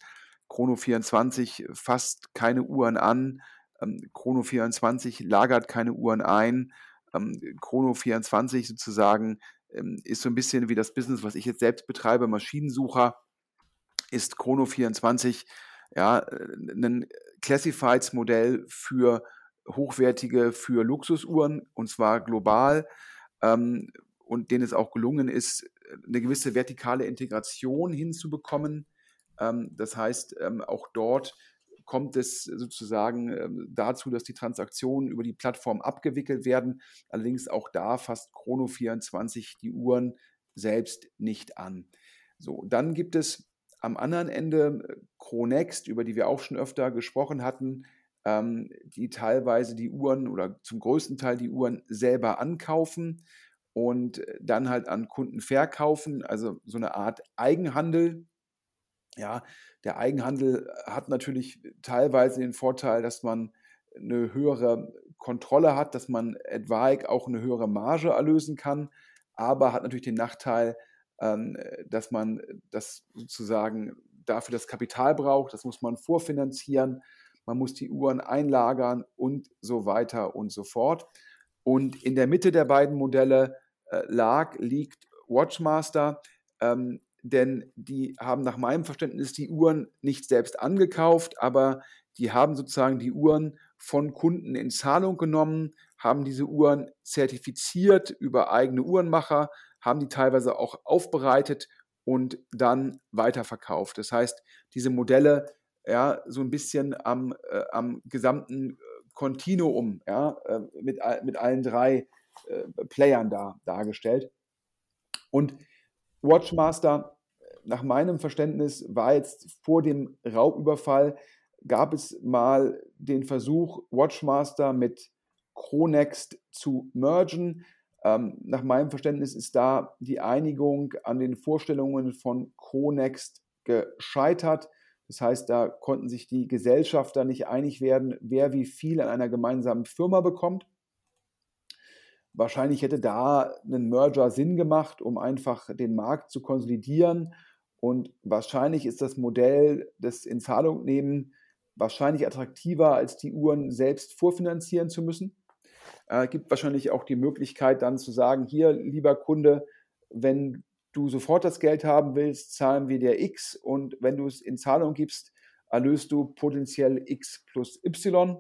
Chrono24 fasst keine Uhren an, ähm, Chrono24 lagert keine Uhren ein. Ähm, Chrono24 sozusagen ähm, ist so ein bisschen wie das Business, was ich jetzt selbst betreibe, Maschinensucher, ist Chrono24 ja, ein Classifieds-Modell für hochwertige, für Luxusuhren und zwar global ähm, und denen es auch gelungen ist, eine gewisse vertikale Integration hinzubekommen. Ähm, das heißt, ähm, auch dort kommt es sozusagen ähm, dazu, dass die Transaktionen über die Plattform abgewickelt werden. Allerdings auch da fasst Chrono24 die Uhren selbst nicht an. So, dann gibt es am anderen Ende äh, Chronext, über die wir auch schon öfter gesprochen hatten, die teilweise die Uhren oder zum größten Teil die Uhren selber ankaufen und dann halt an Kunden verkaufen, also so eine Art Eigenhandel. Ja, der Eigenhandel hat natürlich teilweise den Vorteil, dass man eine höhere Kontrolle hat, dass man etwaig auch eine höhere Marge erlösen kann, aber hat natürlich den Nachteil, ähm, dass man das sozusagen dafür das Kapital braucht, das muss man vorfinanzieren, man muss die Uhren einlagern und so weiter und so fort. Und in der Mitte der beiden Modelle lag, liegt Watchmaster, ähm, denn die haben nach meinem Verständnis die Uhren nicht selbst angekauft, aber die haben sozusagen die Uhren von Kunden in Zahlung genommen, haben diese Uhren zertifiziert über eigene Uhrenmacher, haben die teilweise auch aufbereitet und dann weiterverkauft. Das heißt, diese Modelle ja so ein bisschen am, äh, am gesamten Kontinuum ja, äh, mit, mit allen drei äh, Playern da dargestellt. Und Watchmaster, nach meinem Verständnis, war jetzt vor dem Raubüberfall, gab es mal den Versuch, Watchmaster mit Chronext zu mergen. Ähm, nach meinem Verständnis ist da die Einigung an den Vorstellungen von Chronext gescheitert. Das heißt, da konnten sich die Gesellschafter nicht einig werden, wer wie viel an einer gemeinsamen Firma bekommt. Wahrscheinlich hätte da ein Merger Sinn gemacht, um einfach den Markt zu konsolidieren. Und wahrscheinlich ist das Modell des Inzahlungnehmen wahrscheinlich attraktiver, als die Uhren selbst vorfinanzieren zu müssen. Es äh, gibt wahrscheinlich auch die Möglichkeit dann zu sagen, hier, lieber Kunde, wenn du sofort das Geld haben willst, zahlen wir dir X und wenn du es in Zahlung gibst, erlöst du potenziell X plus Y.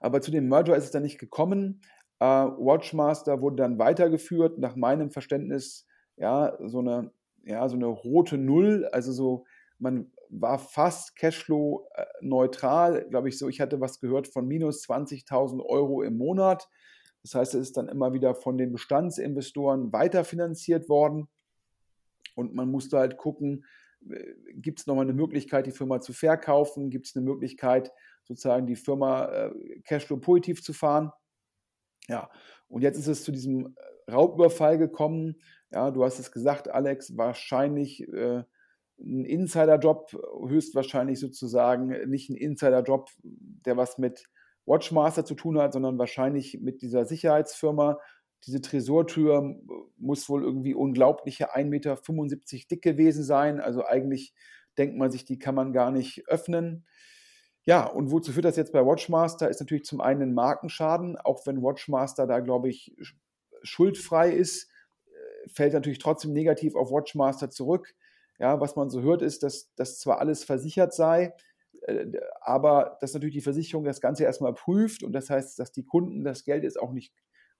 Aber zu dem Merger ist es dann nicht gekommen. Äh, Watchmaster wurde dann weitergeführt, nach meinem Verständnis, ja, so eine, ja, so eine rote Null, also so, man war fast Cashflow äh, neutral, glaube ich so, ich hatte was gehört von minus 20.000 Euro im Monat. Das heißt, es ist dann immer wieder von den Bestandsinvestoren weiterfinanziert worden und man musste halt gucken, äh, gibt es nochmal eine Möglichkeit, die Firma zu verkaufen? Gibt es eine Möglichkeit, sozusagen die Firma Cashflow positiv zu fahren? Ja, und jetzt ist es zu diesem äh, Raubüberfall gekommen. Ja, du hast es gesagt, Alex, wahrscheinlich äh, ein Insider-Job, höchstwahrscheinlich sozusagen nicht ein Insider-Job, der was mit Watchmaster zu tun hat, sondern wahrscheinlich mit dieser Sicherheitsfirma. Diese Tresortür muss wohl irgendwie unglaubliche 1,75 Meter dick gewesen sein. Also eigentlich denkt man sich, die kann man gar nicht öffnen. Ja, und wozu führt das jetzt bei Watchmaster? Ist natürlich zum einen ein Markenschaden, auch wenn Watchmaster da, glaube ich, schuldfrei ist, äh, fällt natürlich trotzdem negativ auf Watchmaster zurück. Ja, was man so hört, ist, dass das zwar alles versichert sei, äh, aber dass natürlich die Versicherung das Ganze erstmal prüft und das heißt, dass die Kunden das Geld jetzt auch nicht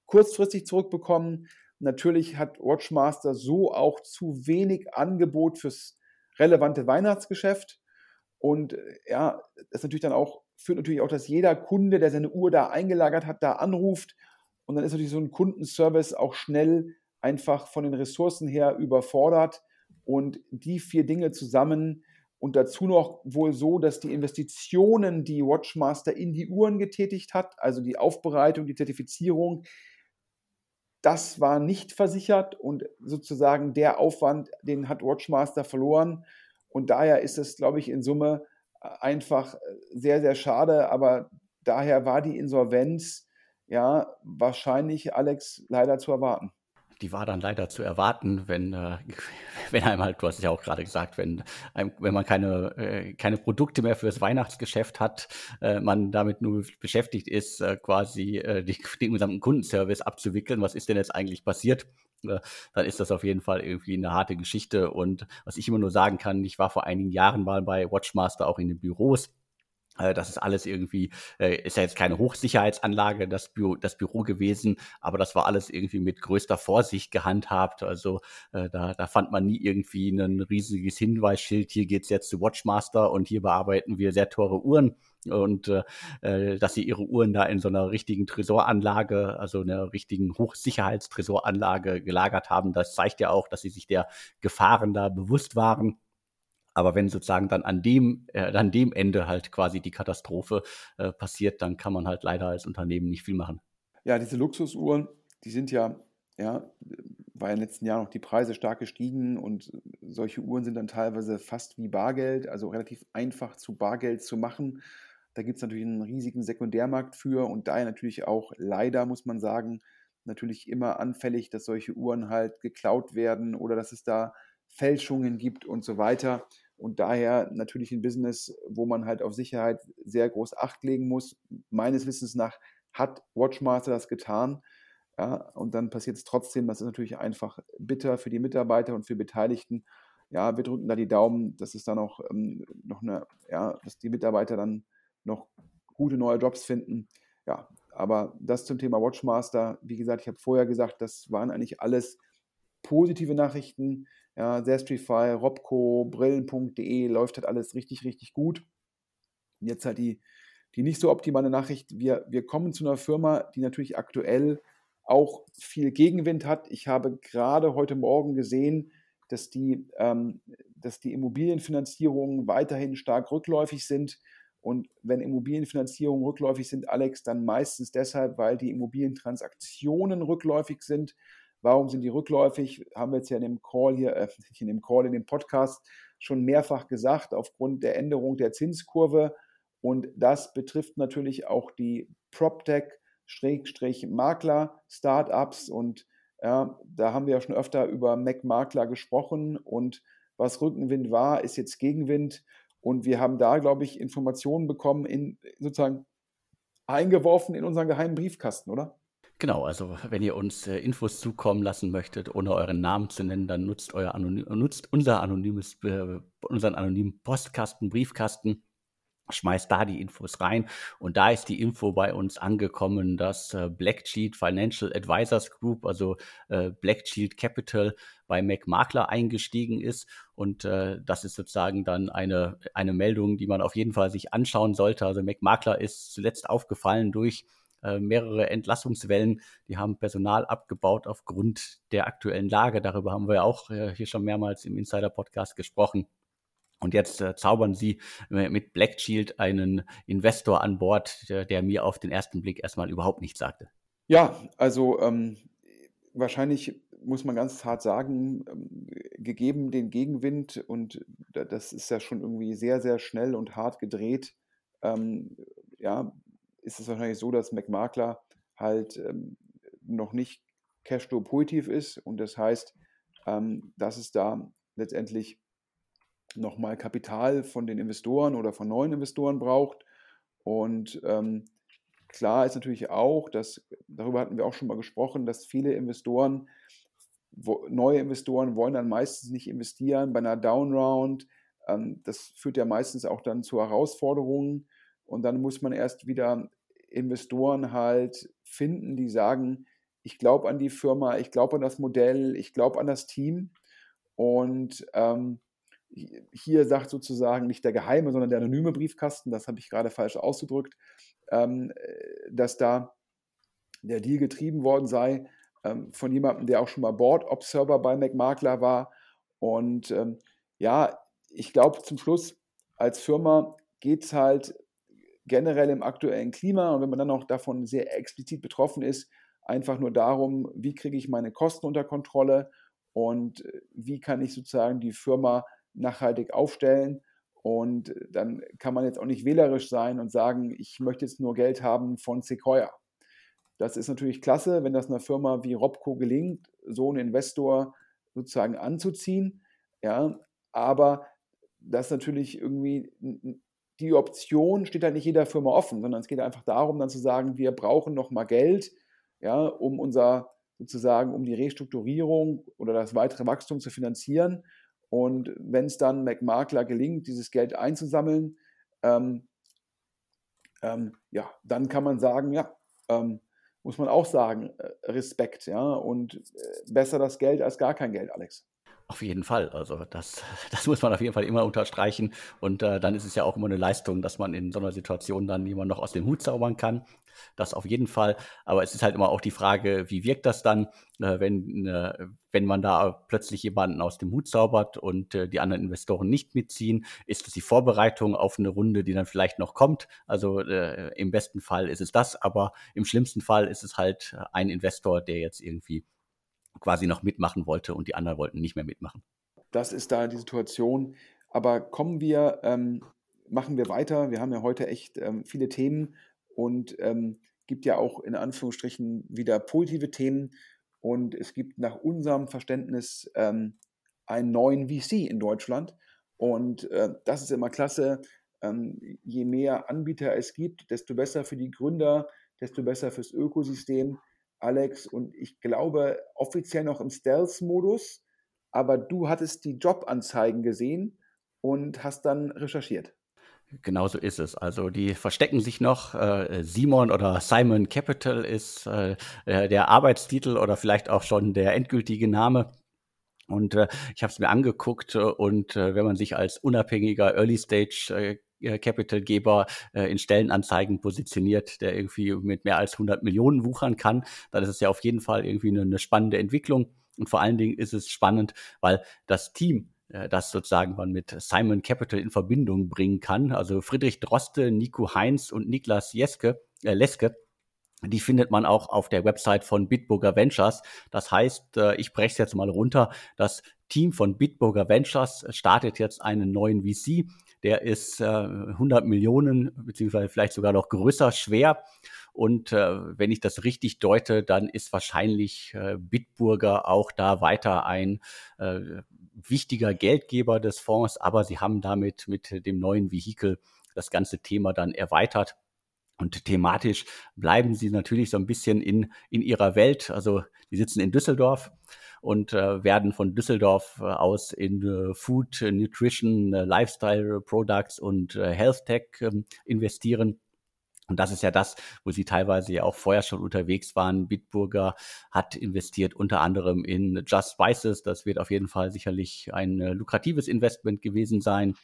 kurzfristig zurückbekommen. Natürlich hat Watchmaster so auch zu wenig Angebot fürs relevante Weihnachtsgeschäft. Und äh, ja, das natürlich dann auch, führt natürlich auch, dass jeder Kunde, der seine Uhr da eingelagert hat, da anruft. Und dann ist natürlich so ein Kundenservice auch schnell einfach von den Ressourcen her überfordert. Und die vier Dinge zusammen und dazu noch wohl so, dass die Investitionen, die Watchmaster in die Uhren getätigt hat, also die Aufbereitung, die Zertifizierung, das war nicht versichert und sozusagen der Aufwand, den hat Watchmaster verloren. Und daher ist es, glaube ich, in Summe äh, einfach äh, sehr, sehr schade. Aber daher war die Insolvenz ja wahrscheinlich, Alex, leider zu erwarten die war dann leider zu erwarten, wenn, äh, wenn einem halt, du hast es ja auch gerade gesagt, wenn, wenn man keine, äh, keine Produkte mehr fürs Weihnachtsgeschäft hat, äh, man damit nur beschäftigt ist, äh, quasi äh, die, den gesamten Kundenservice abzuwickeln. Was ist denn jetzt eigentlich passiert? Äh, dann ist das auf jeden Fall irgendwie eine harte Geschichte. Und was ich immer nur sagen kann, ich war vor einigen Jahren mal bei Watchmaster auch in den Büros das ist alles irgendwie, äh, ist ja jetzt keine Hochsicherheitsanlage, das Büro, das Büro gewesen, aber das war alles irgendwie mit größter Vorsicht gehandhabt. Also äh, da, da fand man nie irgendwie ein riesiges Hinweisschild, hier geht's jetzt zu Watchmaster und hier bearbeiten wir sehr teure Uhren. Und äh, äh dass sie ihre Uhren da in so einer richtigen Tresoranlage, also einer richtigen Hochsicherheitstresoranlage gelagert haben, das zeigt ja auch, dass sie sich der Gefahren da bewusst waren aber wenn sozusagen dann an dem, äh, an dem Ende halt quasi die Katastrophe äh, passiert, dann kann man halt leider als Unternehmen nicht viel machen. Ja, diese Luxusuhren, die sind ja, ja, war in den letzten Jahren auch die Preise stark gestiegen und solche Uhren sind dann teilweise fast wie Bargeld, also relativ einfach zu Bargeld zu machen. Da gibt es natürlich einen riesigen Sekundärmarkt für und daher natürlich auch leider, muss man sagen, natürlich immer anfällig, dass solche Uhren halt geklaut werden oder dass es da Fälschungen gibt und so weiter. Und daher natürlich ein Business, wo man halt auf Sicherheit sehr groß Acht legen muss. Meines Wissens nach hat Watchmaster das getan. Ja, und dann passiert es trotzdem. Das ist natürlich einfach bitter für die Mitarbeiter und für Beteiligten. Ja, wir drücken da die Daumen, dass es dann auch ähm, noch eine, ja, dass die Mitarbeiter dann noch gute neue Jobs finden. Ja, aber das zum Thema Watchmaster. Wie gesagt, ich habe vorher gesagt, das waren eigentlich alles positive Nachrichten. Ja, Zestrify, Robco, Brillen.de läuft halt alles richtig, richtig gut. Jetzt halt die, die nicht so optimale Nachricht. Wir, wir kommen zu einer Firma, die natürlich aktuell auch viel Gegenwind hat. Ich habe gerade heute Morgen gesehen, dass die, ähm, dass die Immobilienfinanzierungen weiterhin stark rückläufig sind. Und wenn Immobilienfinanzierungen rückläufig sind, Alex, dann meistens deshalb, weil die Immobilientransaktionen rückläufig sind. Warum sind die rückläufig? Haben wir jetzt ja in dem Call hier, äh, in dem Call, in dem Podcast schon mehrfach gesagt, aufgrund der Änderung der Zinskurve. Und das betrifft natürlich auch die PropTech-Makler, Startups. Und ja, da haben wir ja schon öfter über Mac-Makler gesprochen. Und was Rückenwind war, ist jetzt Gegenwind. Und wir haben da, glaube ich, Informationen bekommen, in, sozusagen eingeworfen in unseren geheimen Briefkasten, oder? Genau, also wenn ihr uns äh, Infos zukommen lassen möchtet, ohne euren Namen zu nennen, dann nutzt, euer Anonym, nutzt unser anonymes, äh, unseren anonymen Postkasten, Briefkasten, schmeißt da die Infos rein. Und da ist die Info bei uns angekommen, dass äh, Blacksheet Financial Advisors Group, also äh, Blacksheet Capital, bei MacMakler eingestiegen ist. Und äh, das ist sozusagen dann eine, eine Meldung, die man auf jeden Fall sich anschauen sollte. Also MacMakler ist zuletzt aufgefallen durch äh, mehrere Entlassungswellen. Die haben Personal abgebaut aufgrund der aktuellen Lage. Darüber haben wir ja auch äh, hier schon mehrmals im Insider-Podcast gesprochen. Und jetzt äh, zaubern sie mit Black Shield einen Investor an Bord, der, der, mir auf den ersten Blick erstmal überhaupt nichts sagte. Ja, also ähm, wahrscheinlich muss man ganz hart sagen, ähm, gegeben den Gegenwind und das ist ja schon irgendwie sehr, sehr schnell und hart gedreht, ähm, ja, ist es wahrscheinlich so, dass McMakler halt ähm, noch nicht Cashflow positiv ist und das heißt, ähm, dass es da letztendlich nochmal Kapital von den Investoren oder von neuen Investoren braucht. Und ähm, klar ist natürlich auch, dass, darüber hatten wir auch schon mal gesprochen, dass viele Investoren, wo, neue Investoren wollen dann meistens nicht investieren bei einer Downround. Ähm, das führt ja meistens auch dann zu Herausforderungen. Und dann muss man erst wieder Investoren halt finden, die sagen, ich glaube an die Firma, ich glaube an das Modell, ich glaube an das Team. Und ähm, hier sagt sozusagen nicht der geheime, sondern der anonyme Briefkasten, das habe ich gerade falsch ausgedrückt, ähm, dass da der Deal getrieben worden sei ähm, von jemandem, der auch schon mal Board Observer bei McMakler war. Und ähm, ja, ich glaube zum Schluss, als Firma geht es halt generell im aktuellen Klima und wenn man dann auch davon sehr explizit betroffen ist, einfach nur darum, wie kriege ich meine Kosten unter Kontrolle und äh, wie kann ich sozusagen die Firma nachhaltig aufstellen. Und dann kann man jetzt auch nicht wählerisch sein und sagen, ich möchte jetzt nur Geld haben von Sequoia. Das ist natürlich klasse, wenn das einer Firma wie Robco gelingt, so einen Investor sozusagen anzuziehen. Ja, aber das natürlich irgendwie die Option steht halt nicht jeder Firma offen, sondern es geht einfach darum, dann zu sagen, wir brauchen noch mal Geld, ja, um unser sozusagen um die Restrukturierung oder das weitere Wachstum zu finanzieren. Und wenn es dann McMakler gelingt, dieses Geld einzusammeln, ähm, ähm, ja, dann kann man sagen, ja, ähm, muss man auch sagen, äh, Respekt, ja, und äh, besser das Geld als gar kein Geld, Alex. Auf jeden Fall. Also das, das muss man auf jeden Fall immer unterstreichen. Und äh, dann ist es ja auch immer eine Leistung, dass man in so einer Situation dann jemand noch aus dem Hut zaubern kann. Das auf jeden Fall. Aber es ist halt immer auch die Frage, wie wirkt das dann, äh, wenn, äh, wenn man da plötzlich jemanden aus dem Hut zaubert und äh, die anderen Investoren nicht mitziehen? Ist das die Vorbereitung auf eine Runde, die dann vielleicht noch kommt? Also äh, im besten Fall ist es das, aber im schlimmsten Fall ist es halt ein Investor, der jetzt irgendwie quasi noch mitmachen wollte und die anderen wollten nicht mehr mitmachen. Das ist da die Situation. Aber kommen wir, ähm, machen wir weiter. Wir haben ja heute echt ähm, viele Themen und ähm, gibt ja auch in Anführungsstrichen wieder positive Themen. Und es gibt nach unserem Verständnis ähm, einen neuen VC in Deutschland. Und äh, das ist immer klasse. Ähm, je mehr Anbieter es gibt, desto besser für die Gründer, desto besser fürs Ökosystem. Alex, und ich glaube offiziell noch im Stealth-Modus, aber du hattest die Jobanzeigen gesehen und hast dann recherchiert. Genau so ist es. Also die verstecken sich noch. Äh, Simon oder Simon Capital ist äh, der Arbeitstitel oder vielleicht auch schon der endgültige Name. Und äh, ich habe es mir angeguckt und äh, wenn man sich als unabhängiger Early Stage äh, äh, Capitalgeber äh, in Stellenanzeigen positioniert, der irgendwie mit mehr als 100 Millionen wuchern kann, dann ist es ja auf jeden Fall irgendwie eine, eine spannende Entwicklung. Und vor allen Dingen ist es spannend, weil das Team, äh, das sozusagen man mit Simon Capital in Verbindung bringen kann, also Friedrich Droste, Nico Heinz und Niklas Jeske, äh, Leske, die findet man auch auf der Website von Bitburger Ventures. Das heißt, äh, ich breche es jetzt mal runter. Das Team von Bitburger Ventures startet jetzt einen neuen VC, der ist äh, 100 Millionen, beziehungsweise vielleicht sogar noch größer, schwer. Und äh, wenn ich das richtig deute, dann ist wahrscheinlich äh, Bitburger auch da weiter ein äh, wichtiger Geldgeber des Fonds, aber sie haben damit mit dem neuen Vehikel das ganze Thema dann erweitert. Und thematisch bleiben sie natürlich so ein bisschen in, in ihrer Welt. Also die sitzen in Düsseldorf und äh, werden von Düsseldorf äh, aus in äh, Food, Nutrition, äh, Lifestyle Products und äh, Health Tech ähm, investieren. Und das ist ja das, wo sie teilweise ja auch vorher schon unterwegs waren. Bitburger hat investiert unter anderem in Just Spices. Das wird auf jeden Fall sicherlich ein äh, lukratives Investment gewesen sein.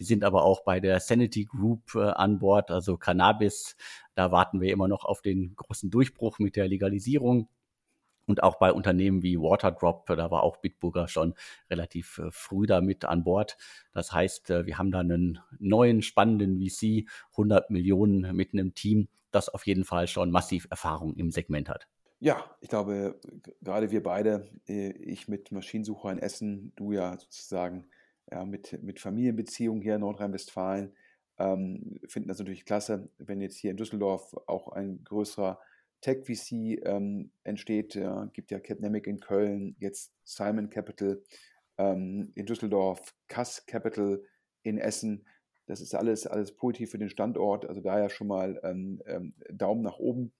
Die sind aber auch bei der Sanity Group äh, an Bord, also Cannabis. Da warten wir immer noch auf den großen Durchbruch mit der Legalisierung. Und auch bei Unternehmen wie Waterdrop, da war auch Bitburger schon relativ äh, früh damit an Bord. Das heißt, äh, wir haben da einen neuen spannenden VC, 100 Millionen mit einem Team, das auf jeden Fall schon massiv Erfahrung im Segment hat. Ja, ich glaube, gerade wir beide, äh, ich mit Maschinensucher in Essen, du ja sozusagen ja, mit, mit Familienbeziehungen hier in Nordrhein-Westfalen, ähm, finden das natürlich klasse, wenn jetzt hier in Düsseldorf auch ein größerer Tech VC ähm, entsteht, ja, gibt ja Capnemic in Köln, jetzt Simon Capital ähm, in Düsseldorf, Cass Capital in Essen. Das ist alles, alles positiv für den Standort. Also daher schon mal ähm, ähm Daumen nach oben.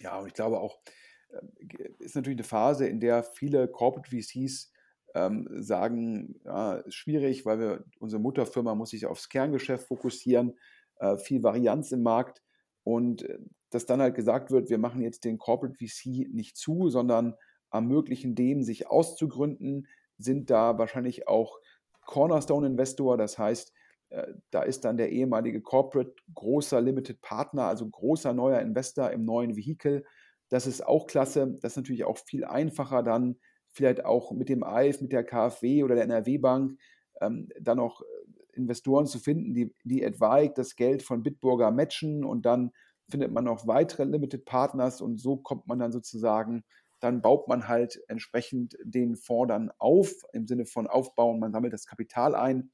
Ja, und ich glaube auch, äh, ist natürlich eine Phase, in der viele Corporate VCs ähm, sagen, ja, ist schwierig, weil wir, unsere Mutterfirma muss sich aufs Kerngeschäft fokussieren, äh, viel Varianz im Markt und äh, dass dann halt gesagt wird, wir machen jetzt den Corporate VC nicht zu, sondern ermöglichen dem, sich auszugründen, sind da wahrscheinlich auch Cornerstone-Investor, das heißt, äh, da ist dann der ehemalige Corporate großer Limited Partner, also großer neuer Investor im neuen Vehikel. Das ist auch klasse. Das ist natürlich auch viel einfacher dann vielleicht auch mit dem AIF, mit der KfW oder der NRW-Bank ähm, dann auch äh, Investoren zu finden, die, die etwaig das Geld von Bitburger matchen und dann findet man noch weitere Limited Partners und so kommt man dann sozusagen, dann baut man halt entsprechend den Fonds dann auf, im Sinne von aufbauen, man sammelt das Kapital ein.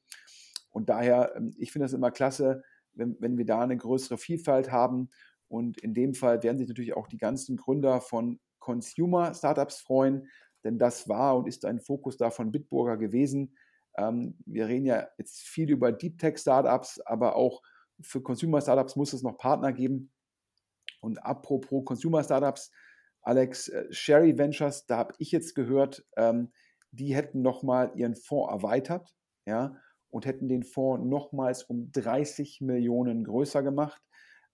Und daher, ähm, ich finde das immer klasse, wenn, wenn wir da eine größere Vielfalt haben. Und in dem Fall werden sich natürlich auch die ganzen Gründer von Consumer-Startups freuen, denn das war und ist ein Fokus da von Bitburger gewesen. Ähm, wir reden ja jetzt viel über Deep Tech Startups, aber auch für Consumer Startups muss es noch Partner geben. Und apropos Consumer Startups, Alex, äh, Sherry Ventures, da habe ich jetzt gehört, ähm, die hätten nochmal ihren Fonds erweitert, ja, und hätten den Fonds nochmals um 30 Millionen größer gemacht.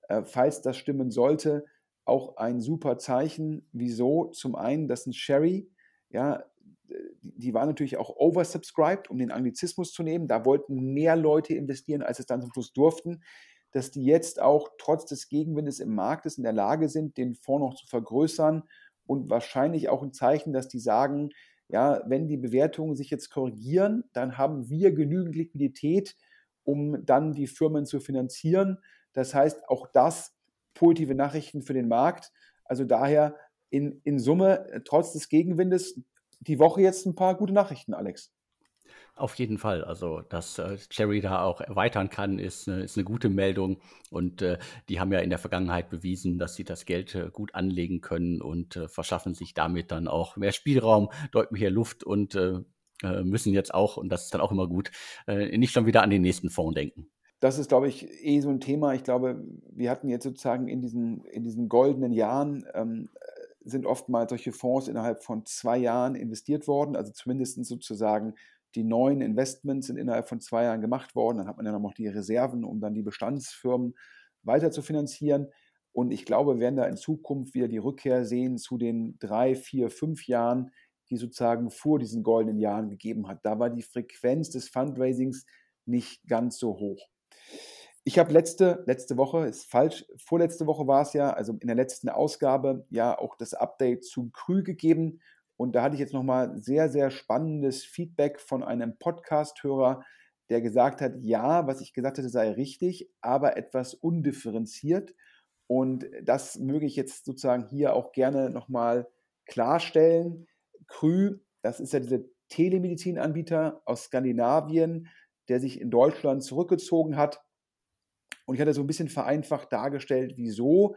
Äh, falls das stimmen sollte, auch ein super Zeichen. Wieso? Zum einen, dass ein Sherry ja, die war natürlich auch oversubscribed, um den Anglizismus zu nehmen. Da wollten mehr Leute investieren, als es dann zum Schluss durften. Dass die jetzt auch trotz des Gegenwindes im Markt in der Lage sind, den Fonds noch zu vergrößern und wahrscheinlich auch ein Zeichen, dass die sagen, ja, wenn die Bewertungen sich jetzt korrigieren, dann haben wir genügend Liquidität, um dann die Firmen zu finanzieren. Das heißt, auch das positive Nachrichten für den Markt. Also daher in, in Summe, äh, trotz des Gegenwindes, die Woche jetzt ein paar gute Nachrichten, Alex. Auf jeden Fall. Also, dass äh, Cherry da auch erweitern kann, ist, äh, ist eine gute Meldung. Und äh, die haben ja in der Vergangenheit bewiesen, dass sie das Geld äh, gut anlegen können und äh, verschaffen sich damit dann auch mehr Spielraum, deuten mehr Luft und äh, müssen jetzt auch, und das ist dann auch immer gut, nicht schon wieder an den nächsten Fonds denken. Das ist, glaube ich, eh so ein Thema. Ich glaube, wir hatten jetzt sozusagen in diesen, in diesen goldenen Jahren ähm, sind oftmals solche Fonds innerhalb von zwei Jahren investiert worden, also zumindest sozusagen die neuen Investments sind innerhalb von zwei Jahren gemacht worden. Dann hat man ja noch die Reserven, um dann die Bestandsfirmen weiter zu finanzieren. Und ich glaube, wir werden da in Zukunft wieder die Rückkehr sehen zu den drei, vier, fünf Jahren, die sozusagen vor diesen goldenen Jahren gegeben hat. Da war die Frequenz des Fundraisings nicht ganz so hoch. Ich habe letzte, letzte Woche, ist falsch, vorletzte Woche war es ja, also in der letzten Ausgabe ja auch das Update zu Krü gegeben. Und da hatte ich jetzt nochmal sehr, sehr spannendes Feedback von einem Podcast-Hörer, der gesagt hat, ja, was ich gesagt hatte, sei richtig, aber etwas undifferenziert. Und das möge ich jetzt sozusagen hier auch gerne nochmal klarstellen. Krü, das ist ja dieser Telemedizinanbieter aus Skandinavien, der sich in Deutschland zurückgezogen hat und ich hatte so ein bisschen vereinfacht dargestellt, wieso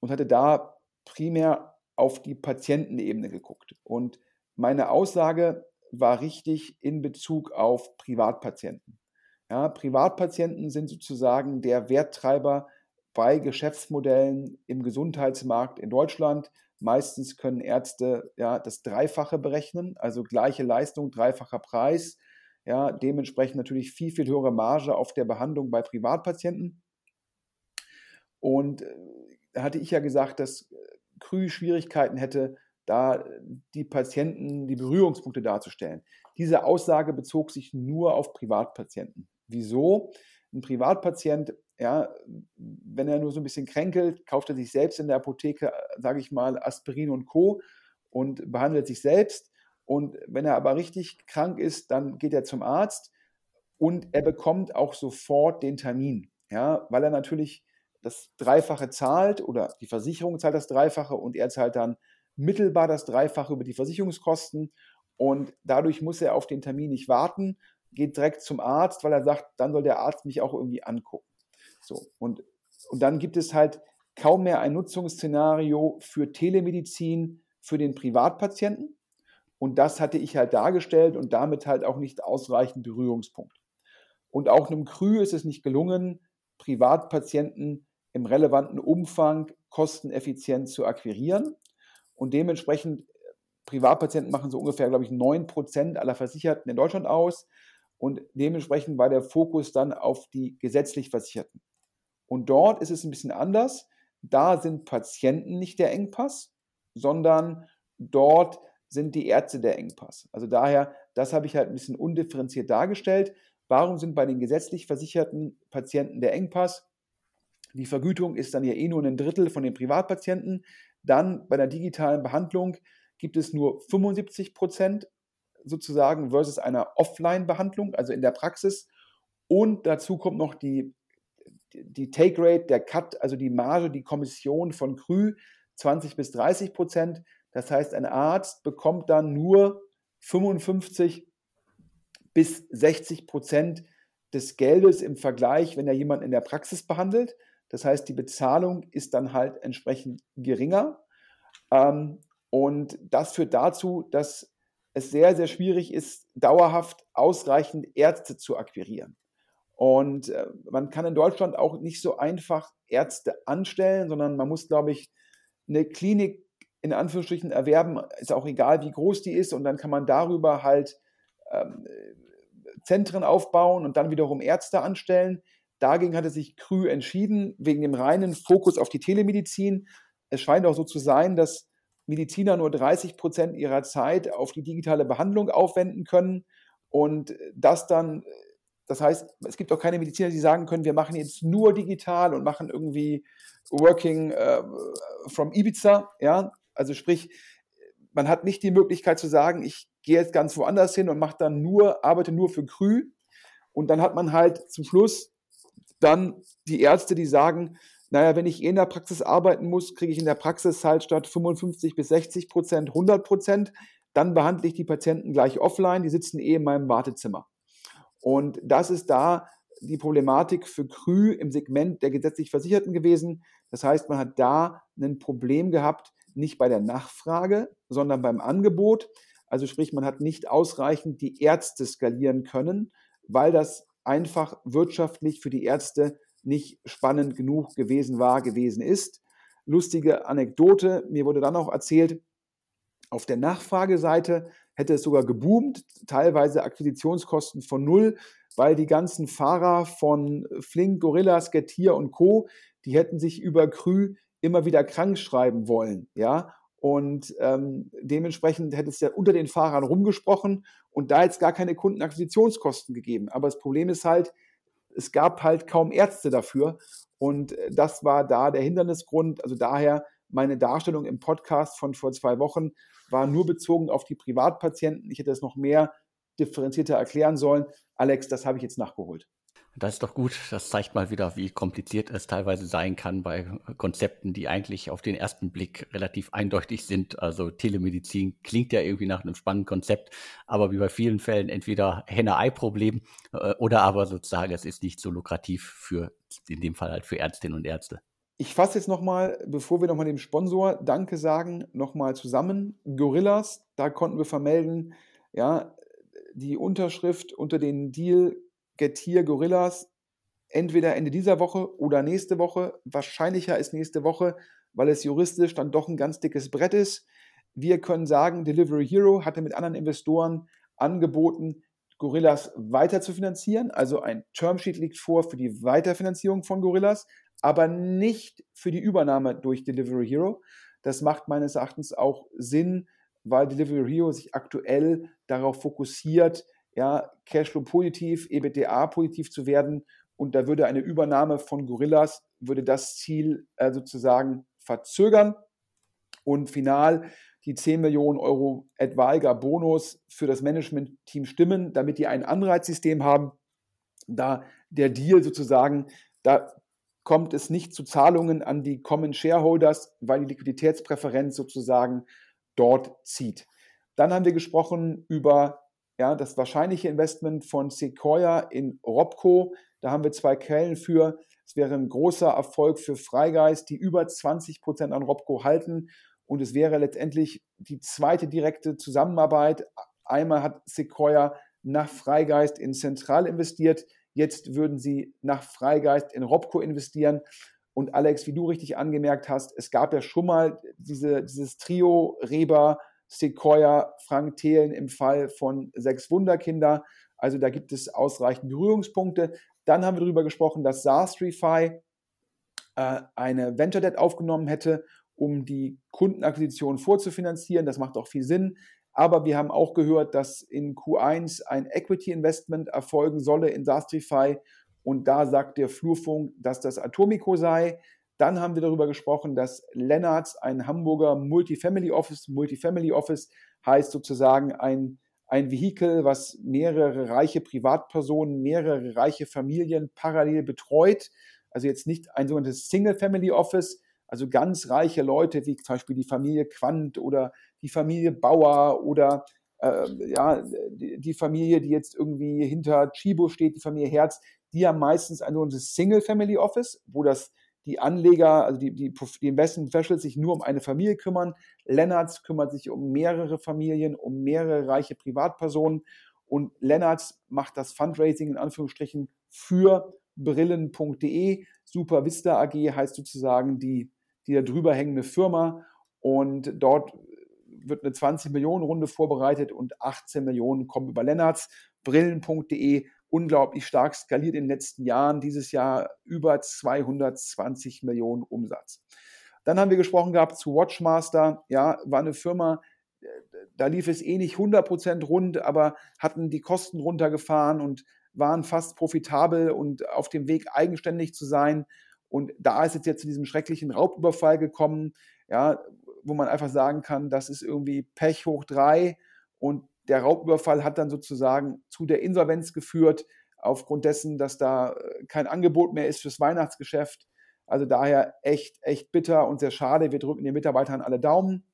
und hatte da primär auf die Patientenebene geguckt. Und meine Aussage war richtig in Bezug auf Privatpatienten. Ja, Privatpatienten sind sozusagen der Werttreiber bei Geschäftsmodellen im Gesundheitsmarkt in Deutschland. Meistens können Ärzte ja, das Dreifache berechnen, also gleiche Leistung, dreifacher Preis ja, dementsprechend natürlich viel, viel höhere Marge auf der Behandlung bei Privatpatienten. Und äh, da hatte ich ja gesagt, dass äh, Krü Schwierigkeiten hätte, da die Patienten, die Berührungspunkte darzustellen. Diese Aussage bezog sich nur auf Privatpatienten. Wieso? Ein Privatpatient, ja, wenn er nur so ein bisschen kränkelt, kauft er sich selbst in der Apotheke, äh, sage ich mal, Aspirin und Co. und behandelt sich selbst. Und wenn er aber richtig krank ist, dann geht er zum Arzt und er bekommt auch sofort den Termin, ja, weil er natürlich das Dreifache zahlt oder die Versicherung zahlt das Dreifache und er zahlt dann mittelbar das Dreifache über die Versicherungskosten und dadurch muss er auf den Termin nicht warten, geht direkt zum Arzt, weil er sagt, dann soll der Arzt mich auch irgendwie angucken. So und, und dann gibt es halt kaum mehr ein Nutzungsszenario für Telemedizin für den Privatpatienten. Und das hatte ich halt dargestellt und damit halt auch nicht ausreichend Berührungspunkt. Und auch einem Krü ist es nicht gelungen, Privatpatienten im relevanten Umfang kosteneffizient zu akquirieren. Und dementsprechend, Privatpatienten machen so ungefähr, glaube ich, 9% aller Versicherten in Deutschland aus. Und dementsprechend war der Fokus dann auf die gesetzlich Versicherten. Und dort ist es ein bisschen anders. Da sind Patienten nicht der Engpass, sondern dort sind die Ärzte der Engpass. Also daher, das habe ich halt ein bisschen undifferenziert dargestellt. Warum sind bei den gesetzlich versicherten Patienten der Engpass? Die Vergütung ist dann ja eh nur ein Drittel von den Privatpatienten. Dann bei der digitalen Behandlung gibt es nur 75 Prozent sozusagen versus einer Offline-Behandlung, also in der Praxis. Und dazu kommt noch die, die Take Rate, der Cut, also die Marge, die Kommission von Krü, 20 bis 30 Prozent. Das heißt, ein Arzt bekommt dann nur 55 bis 60 Prozent des Geldes im Vergleich, wenn er jemanden in der Praxis behandelt. Das heißt, die Bezahlung ist dann halt entsprechend geringer. Ähm, und das führt dazu, dass es sehr, sehr schwierig ist, dauerhaft ausreichend Ärzte zu akquirieren. Und äh, man kann in Deutschland auch nicht so einfach Ärzte anstellen, sondern man muss, glaube ich, eine Klinik in Anführungsstrichen erwerben, ist auch egal, wie groß die ist, und dann kann man darüber halt ähm, Zentren aufbauen und dann wiederum Ärzte anstellen. Dagegen hatte sich Krü entschieden, wegen dem reinen Fokus auf die Telemedizin. Es scheint auch so zu sein, dass Mediziner nur 30 Prozent ihrer Zeit auf die digitale Behandlung aufwenden können und das dann, das heißt, es gibt auch keine Mediziner, die sagen können, wir machen jetzt nur digital und machen irgendwie Working äh, from Ibiza, ja, also sprich, man hat nicht die Möglichkeit zu sagen, ich gehe jetzt ganz woanders hin und mache dann nur, arbeite nur für Krü und dann hat man halt zum Schluss dann die Ärzte, die sagen, naja, wenn ich eh in der Praxis arbeiten muss, kriege ich in der Praxis halt statt 55 bis 60 Prozent 100 Prozent. Dann behandle ich die Patienten gleich offline, die sitzen eh in meinem Wartezimmer. Und das ist da die Problematik für Krü im Segment der gesetzlich Versicherten gewesen. Das heißt, man hat da ein Problem gehabt, nicht bei der Nachfrage, sondern beim Angebot. Also sprich, man hat nicht ausreichend die Ärzte skalieren können, weil das einfach wirtschaftlich für die Ärzte nicht spannend genug gewesen war, gewesen ist. Lustige Anekdote, mir wurde dann auch erzählt, auf der Nachfrageseite hätte es sogar geboomt, teilweise Akquisitionskosten von null, weil die ganzen Fahrer von Flink, Gorillas, Getir und Co., die hätten sich über Krü immer wieder krank schreiben wollen, ja. Und ähm, dementsprechend hätte es ja unter den Fahrern rumgesprochen und da jetzt gar keine Kundenakquisitionskosten gegeben. Aber das Problem ist halt, es gab halt kaum Ärzte dafür. Und äh, das war da der Hindernisgrund. Also daher meine Darstellung im Podcast von vor zwei Wochen war nur bezogen auf die Privatpatienten. Ich hätte es noch mehr differenzierter erklären sollen. Alex, das habe ich jetzt nachgeholt. Das ist doch gut. Das zeigt mal wieder, wie kompliziert es teilweise sein kann bei Konzepten, die eigentlich auf den ersten Blick relativ eindeutig sind. Also Telemedizin klingt ja irgendwie nach einem spannenden Konzept, aber wie bei vielen Fällen entweder Henne-Ei-Problem äh, oder aber sozusagen es ist nicht so lukrativ für, in dem Fall halt für Ärztinnen und Ärzte. Ich fasse jetzt nochmal, bevor wir nochmal dem Sponsor Danke sagen, nochmal zusammen. Gorillas, da konnten wir vermelden, ja, die Unterschrift unter den Deal Getir Gorillas entweder Ende dieser Woche oder nächste Woche. Wahrscheinlicher ist nächste Woche, weil es juristisch dann doch ein ganz dickes Brett ist. Wir können sagen, Delivery Hero hatte mit anderen Investoren angeboten, Gorillas weiter zu finanzieren. Also ein Termsheet liegt vor für die Weiterfinanzierung von Gorillas, aber nicht für die Übernahme durch Delivery Hero. Das macht meines Erachtens auch Sinn, weil Delivery Hero sich aktuell darauf fokussiert, ja, Cashflow positiv, EBITDA positiv zu werden. Und da würde eine Übernahme von Gorillas, würde das Ziel äh, sozusagen verzögern. Und final die 10 Millionen Euro etwaiger Bonus für das Management-Team stimmen, damit die ein Anreizsystem haben. Da der Deal sozusagen, da kommt es nicht zu Zahlungen an die Common Shareholders, weil die Liquiditätspräferenz sozusagen dort zieht. Dann haben wir gesprochen über ja, das wahrscheinliche Investment von Sequoia in Robco, da haben wir zwei Quellen für. Es wäre ein großer Erfolg für Freigeist, die über 20 Prozent an Robco halten. Und es wäre letztendlich die zweite direkte Zusammenarbeit. Einmal hat Sequoia nach Freigeist in Zentral investiert. Jetzt würden sie nach Freigeist in Robco investieren. Und Alex, wie du richtig angemerkt hast, es gab ja schon mal diese, dieses Trio Reber, Sequoia, Frank Thelen im Fall von sechs Wunderkinder. Also da gibt es ausreichend Berührungspunkte. Dann haben wir darüber gesprochen, dass Sastrify äh, eine Venture Debt aufgenommen hätte, um die Kundenakquisition vorzufinanzieren. Das macht auch viel Sinn. Aber wir haben auch gehört, dass in Q1 ein Equity Investment erfolgen solle in Sastrify. Und da sagt der Flurfunk, dass das Atomico sei. Dann haben wir darüber gesprochen, dass Lennarts ein Hamburger Multifamily Office, Multifamily Office heißt sozusagen ein, ein Vehikel, was mehrere reiche Privatpersonen, mehrere reiche Familien parallel betreut. Also jetzt nicht ein sogenanntes Single Family Office, also ganz reiche Leute wie zum Beispiel die Familie Quandt oder die Familie Bauer oder äh, ja, die, Familie, die jetzt irgendwie hinter Chibo steht, die Familie Herz, die haben meistens ein sogenanntes Single-Family-Office, wo das die Anleger, also die, die, die Investment Professionals sich nur um eine Familie kümmern. Lennarts kümmert sich um mehrere Familien, um mehrere reiche Privatpersonen. Und Lennarts macht das Fundraising in Anführungsstrichen für brillen.de. Super Vista AG heißt sozusagen die, die da drüber hängende Firma. Und dort wird eine 20 Millionen Runde vorbereitet und 18 Millionen kommen über Lennarts. Brillen.de unglaublich stark skaliert in den letzten Jahren. Dieses Jahr über 220 Millionen Umsatz. Dann haben wir gesprochen gehabt zu Watchmaster. Ja, war eine Firma, da lief es eh nicht 100% rund, aber hatten die Kosten runtergefahren und waren fast profitabel und auf dem Weg eigenständig zu sein. Und da ist es jetzt zu diesem schrecklichen Raubüberfall gekommen, ja, wo man einfach sagen kann, das ist irgendwie Pech hoch drei und der Raubüberfall hat dann sozusagen zu der Insolvenz geführt, aufgrund dessen, dass da äh, kein Angebot mehr ist fürs Weihnachtsgeschäft. Also daher echt, echt bitter und sehr schade. Wir drücken den Mitarbeitern alle Daumen.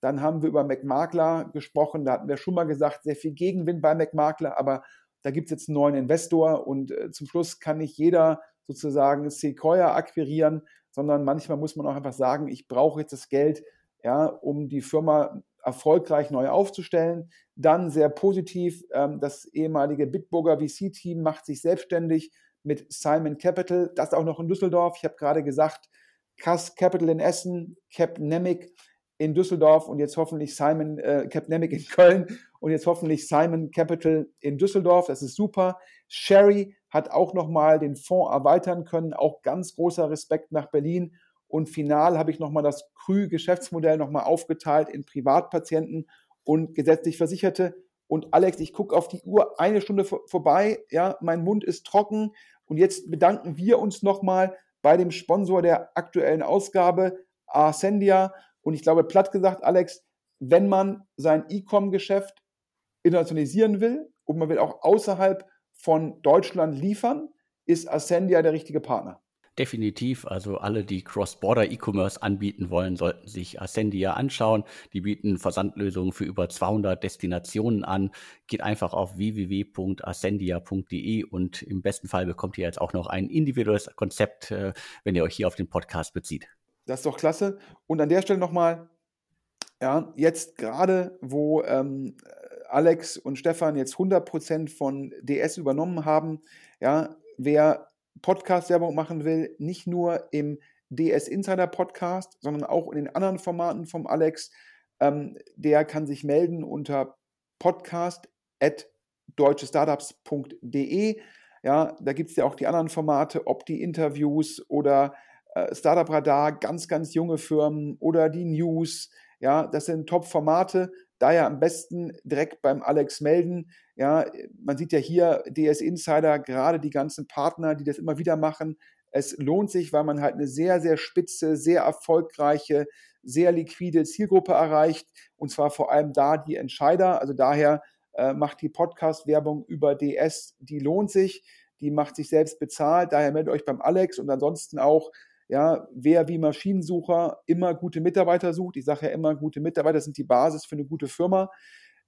Dann haben wir über McMakler gesprochen. Da hatten wir schon mal gesagt, sehr viel Gegenwind bei McMakler, aber da gibt es jetzt einen neuen Investor und äh, zum Schluss kann nicht jeder sozusagen Sequoia akquirieren, sondern manchmal muss man auch einfach sagen, ich brauche jetzt das Geld, ja, um die Firma erfolgreich neu aufzustellen. Dann sehr positiv, ähm, das ehemalige Bitburger VC-Team macht sich selbstständig mit Simon Capital, das auch noch in Düsseldorf. Ich habe gerade gesagt, Cass Capital in Essen, Capnemic in Düsseldorf und jetzt hoffentlich Simon äh, Capnemic in Köln und jetzt hoffentlich Simon Capital in Düsseldorf. Das ist super. Sherry hat auch nochmal den Fonds erweitern können. Auch ganz großer Respekt nach Berlin. Und final habe ich nochmal das Krü-Geschäftsmodell nochmal aufgeteilt in Privatpatienten und gesetzlich Versicherte. Und Alex, ich gucke auf die Uhr, eine Stunde vor, vorbei, ja, mein Mund ist trocken. Und jetzt bedanken wir uns nochmal bei dem Sponsor der aktuellen Ausgabe, Arsendia. Und ich glaube, platt gesagt, Alex, wenn man sein E-Com-Geschäft internationalisieren will und man will auch außerhalb von Deutschland liefern, ist Ascendia der richtige Partner. Definitiv. Also alle, die Cross-Border E-Commerce anbieten wollen, sollten sich Ascendia anschauen. Die bieten Versandlösungen für über 200 Destinationen an. Geht einfach auf www.ascendia.de und im besten Fall bekommt ihr jetzt auch noch ein individuelles Konzept, äh, wenn ihr euch hier auf den Podcast bezieht. Das ist doch klasse. Und an der Stelle nochmal, ja, jetzt gerade, wo ähm, Alex und Stefan jetzt 100% von DS übernommen haben, ja, wer Podcast-Werbung machen will, nicht nur im DS Insider Podcast, sondern auch in den anderen Formaten vom Alex, ähm, der kann sich melden unter podcast.deutschestartups.de. Ja, da gibt es ja auch die anderen Formate, ob die Interviews oder äh, Startup Radar, ganz, ganz junge Firmen oder die News. Ja, das sind Top-Formate. Daher am besten direkt beim Alex melden. Ja, man sieht ja hier DS Insider, gerade die ganzen Partner, die das immer wieder machen. Es lohnt sich, weil man halt eine sehr, sehr spitze, sehr erfolgreiche, sehr liquide Zielgruppe erreicht. Und zwar vor allem da die Entscheider. Also daher äh, macht die Podcast-Werbung über DS, die lohnt sich. Die macht sich selbst bezahlt. Daher meldet euch beim Alex und ansonsten auch ja, wer wie Maschinensucher immer gute Mitarbeiter sucht, ich sage ja immer, gute Mitarbeiter sind die Basis für eine gute Firma.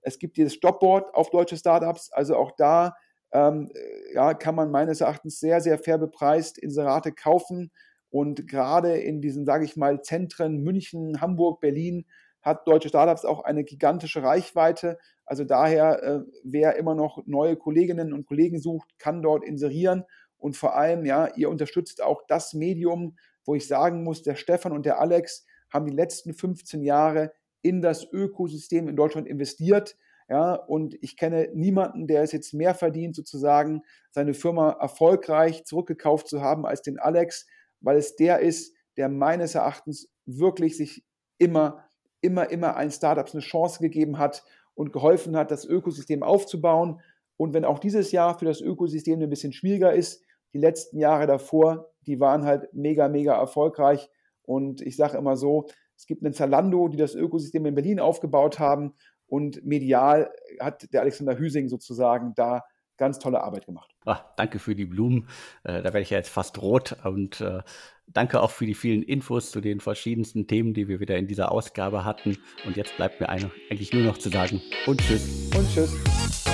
Es gibt dieses Jobboard auf deutsche Startups, also auch da ähm, ja, kann man meines Erachtens sehr, sehr fair bepreist Inserate kaufen. Und gerade in diesen, sage ich mal, Zentren München, Hamburg, Berlin hat deutsche Startups auch eine gigantische Reichweite. Also daher, äh, wer immer noch neue Kolleginnen und Kollegen sucht, kann dort inserieren. Und vor allem, ja, ihr unterstützt auch das Medium, wo ich sagen muss, der Stefan und der Alex haben die letzten 15 Jahre in das Ökosystem in Deutschland investiert. Ja, und ich kenne niemanden, der es jetzt mehr verdient, sozusagen seine Firma erfolgreich zurückgekauft zu haben als den Alex, weil es der ist, der meines Erachtens wirklich sich immer, immer, immer allen Startups eine Chance gegeben hat und geholfen hat, das Ökosystem aufzubauen. Und wenn auch dieses Jahr für das Ökosystem ein bisschen schwieriger ist, die letzten Jahre davor, die waren halt mega, mega erfolgreich. Und ich sage immer so, es gibt einen Zalando, die das Ökosystem in Berlin aufgebaut haben und medial hat der Alexander Hüsing sozusagen da ganz tolle Arbeit gemacht. Ach, danke für die Blumen. Äh, da werde ich ja jetzt fast rot. Und äh, danke auch für die vielen Infos zu den verschiedensten Themen, die wir wieder in dieser Ausgabe hatten. Und jetzt bleibt mir eine, eigentlich nur noch zu sagen und tschüss. Und tschüss.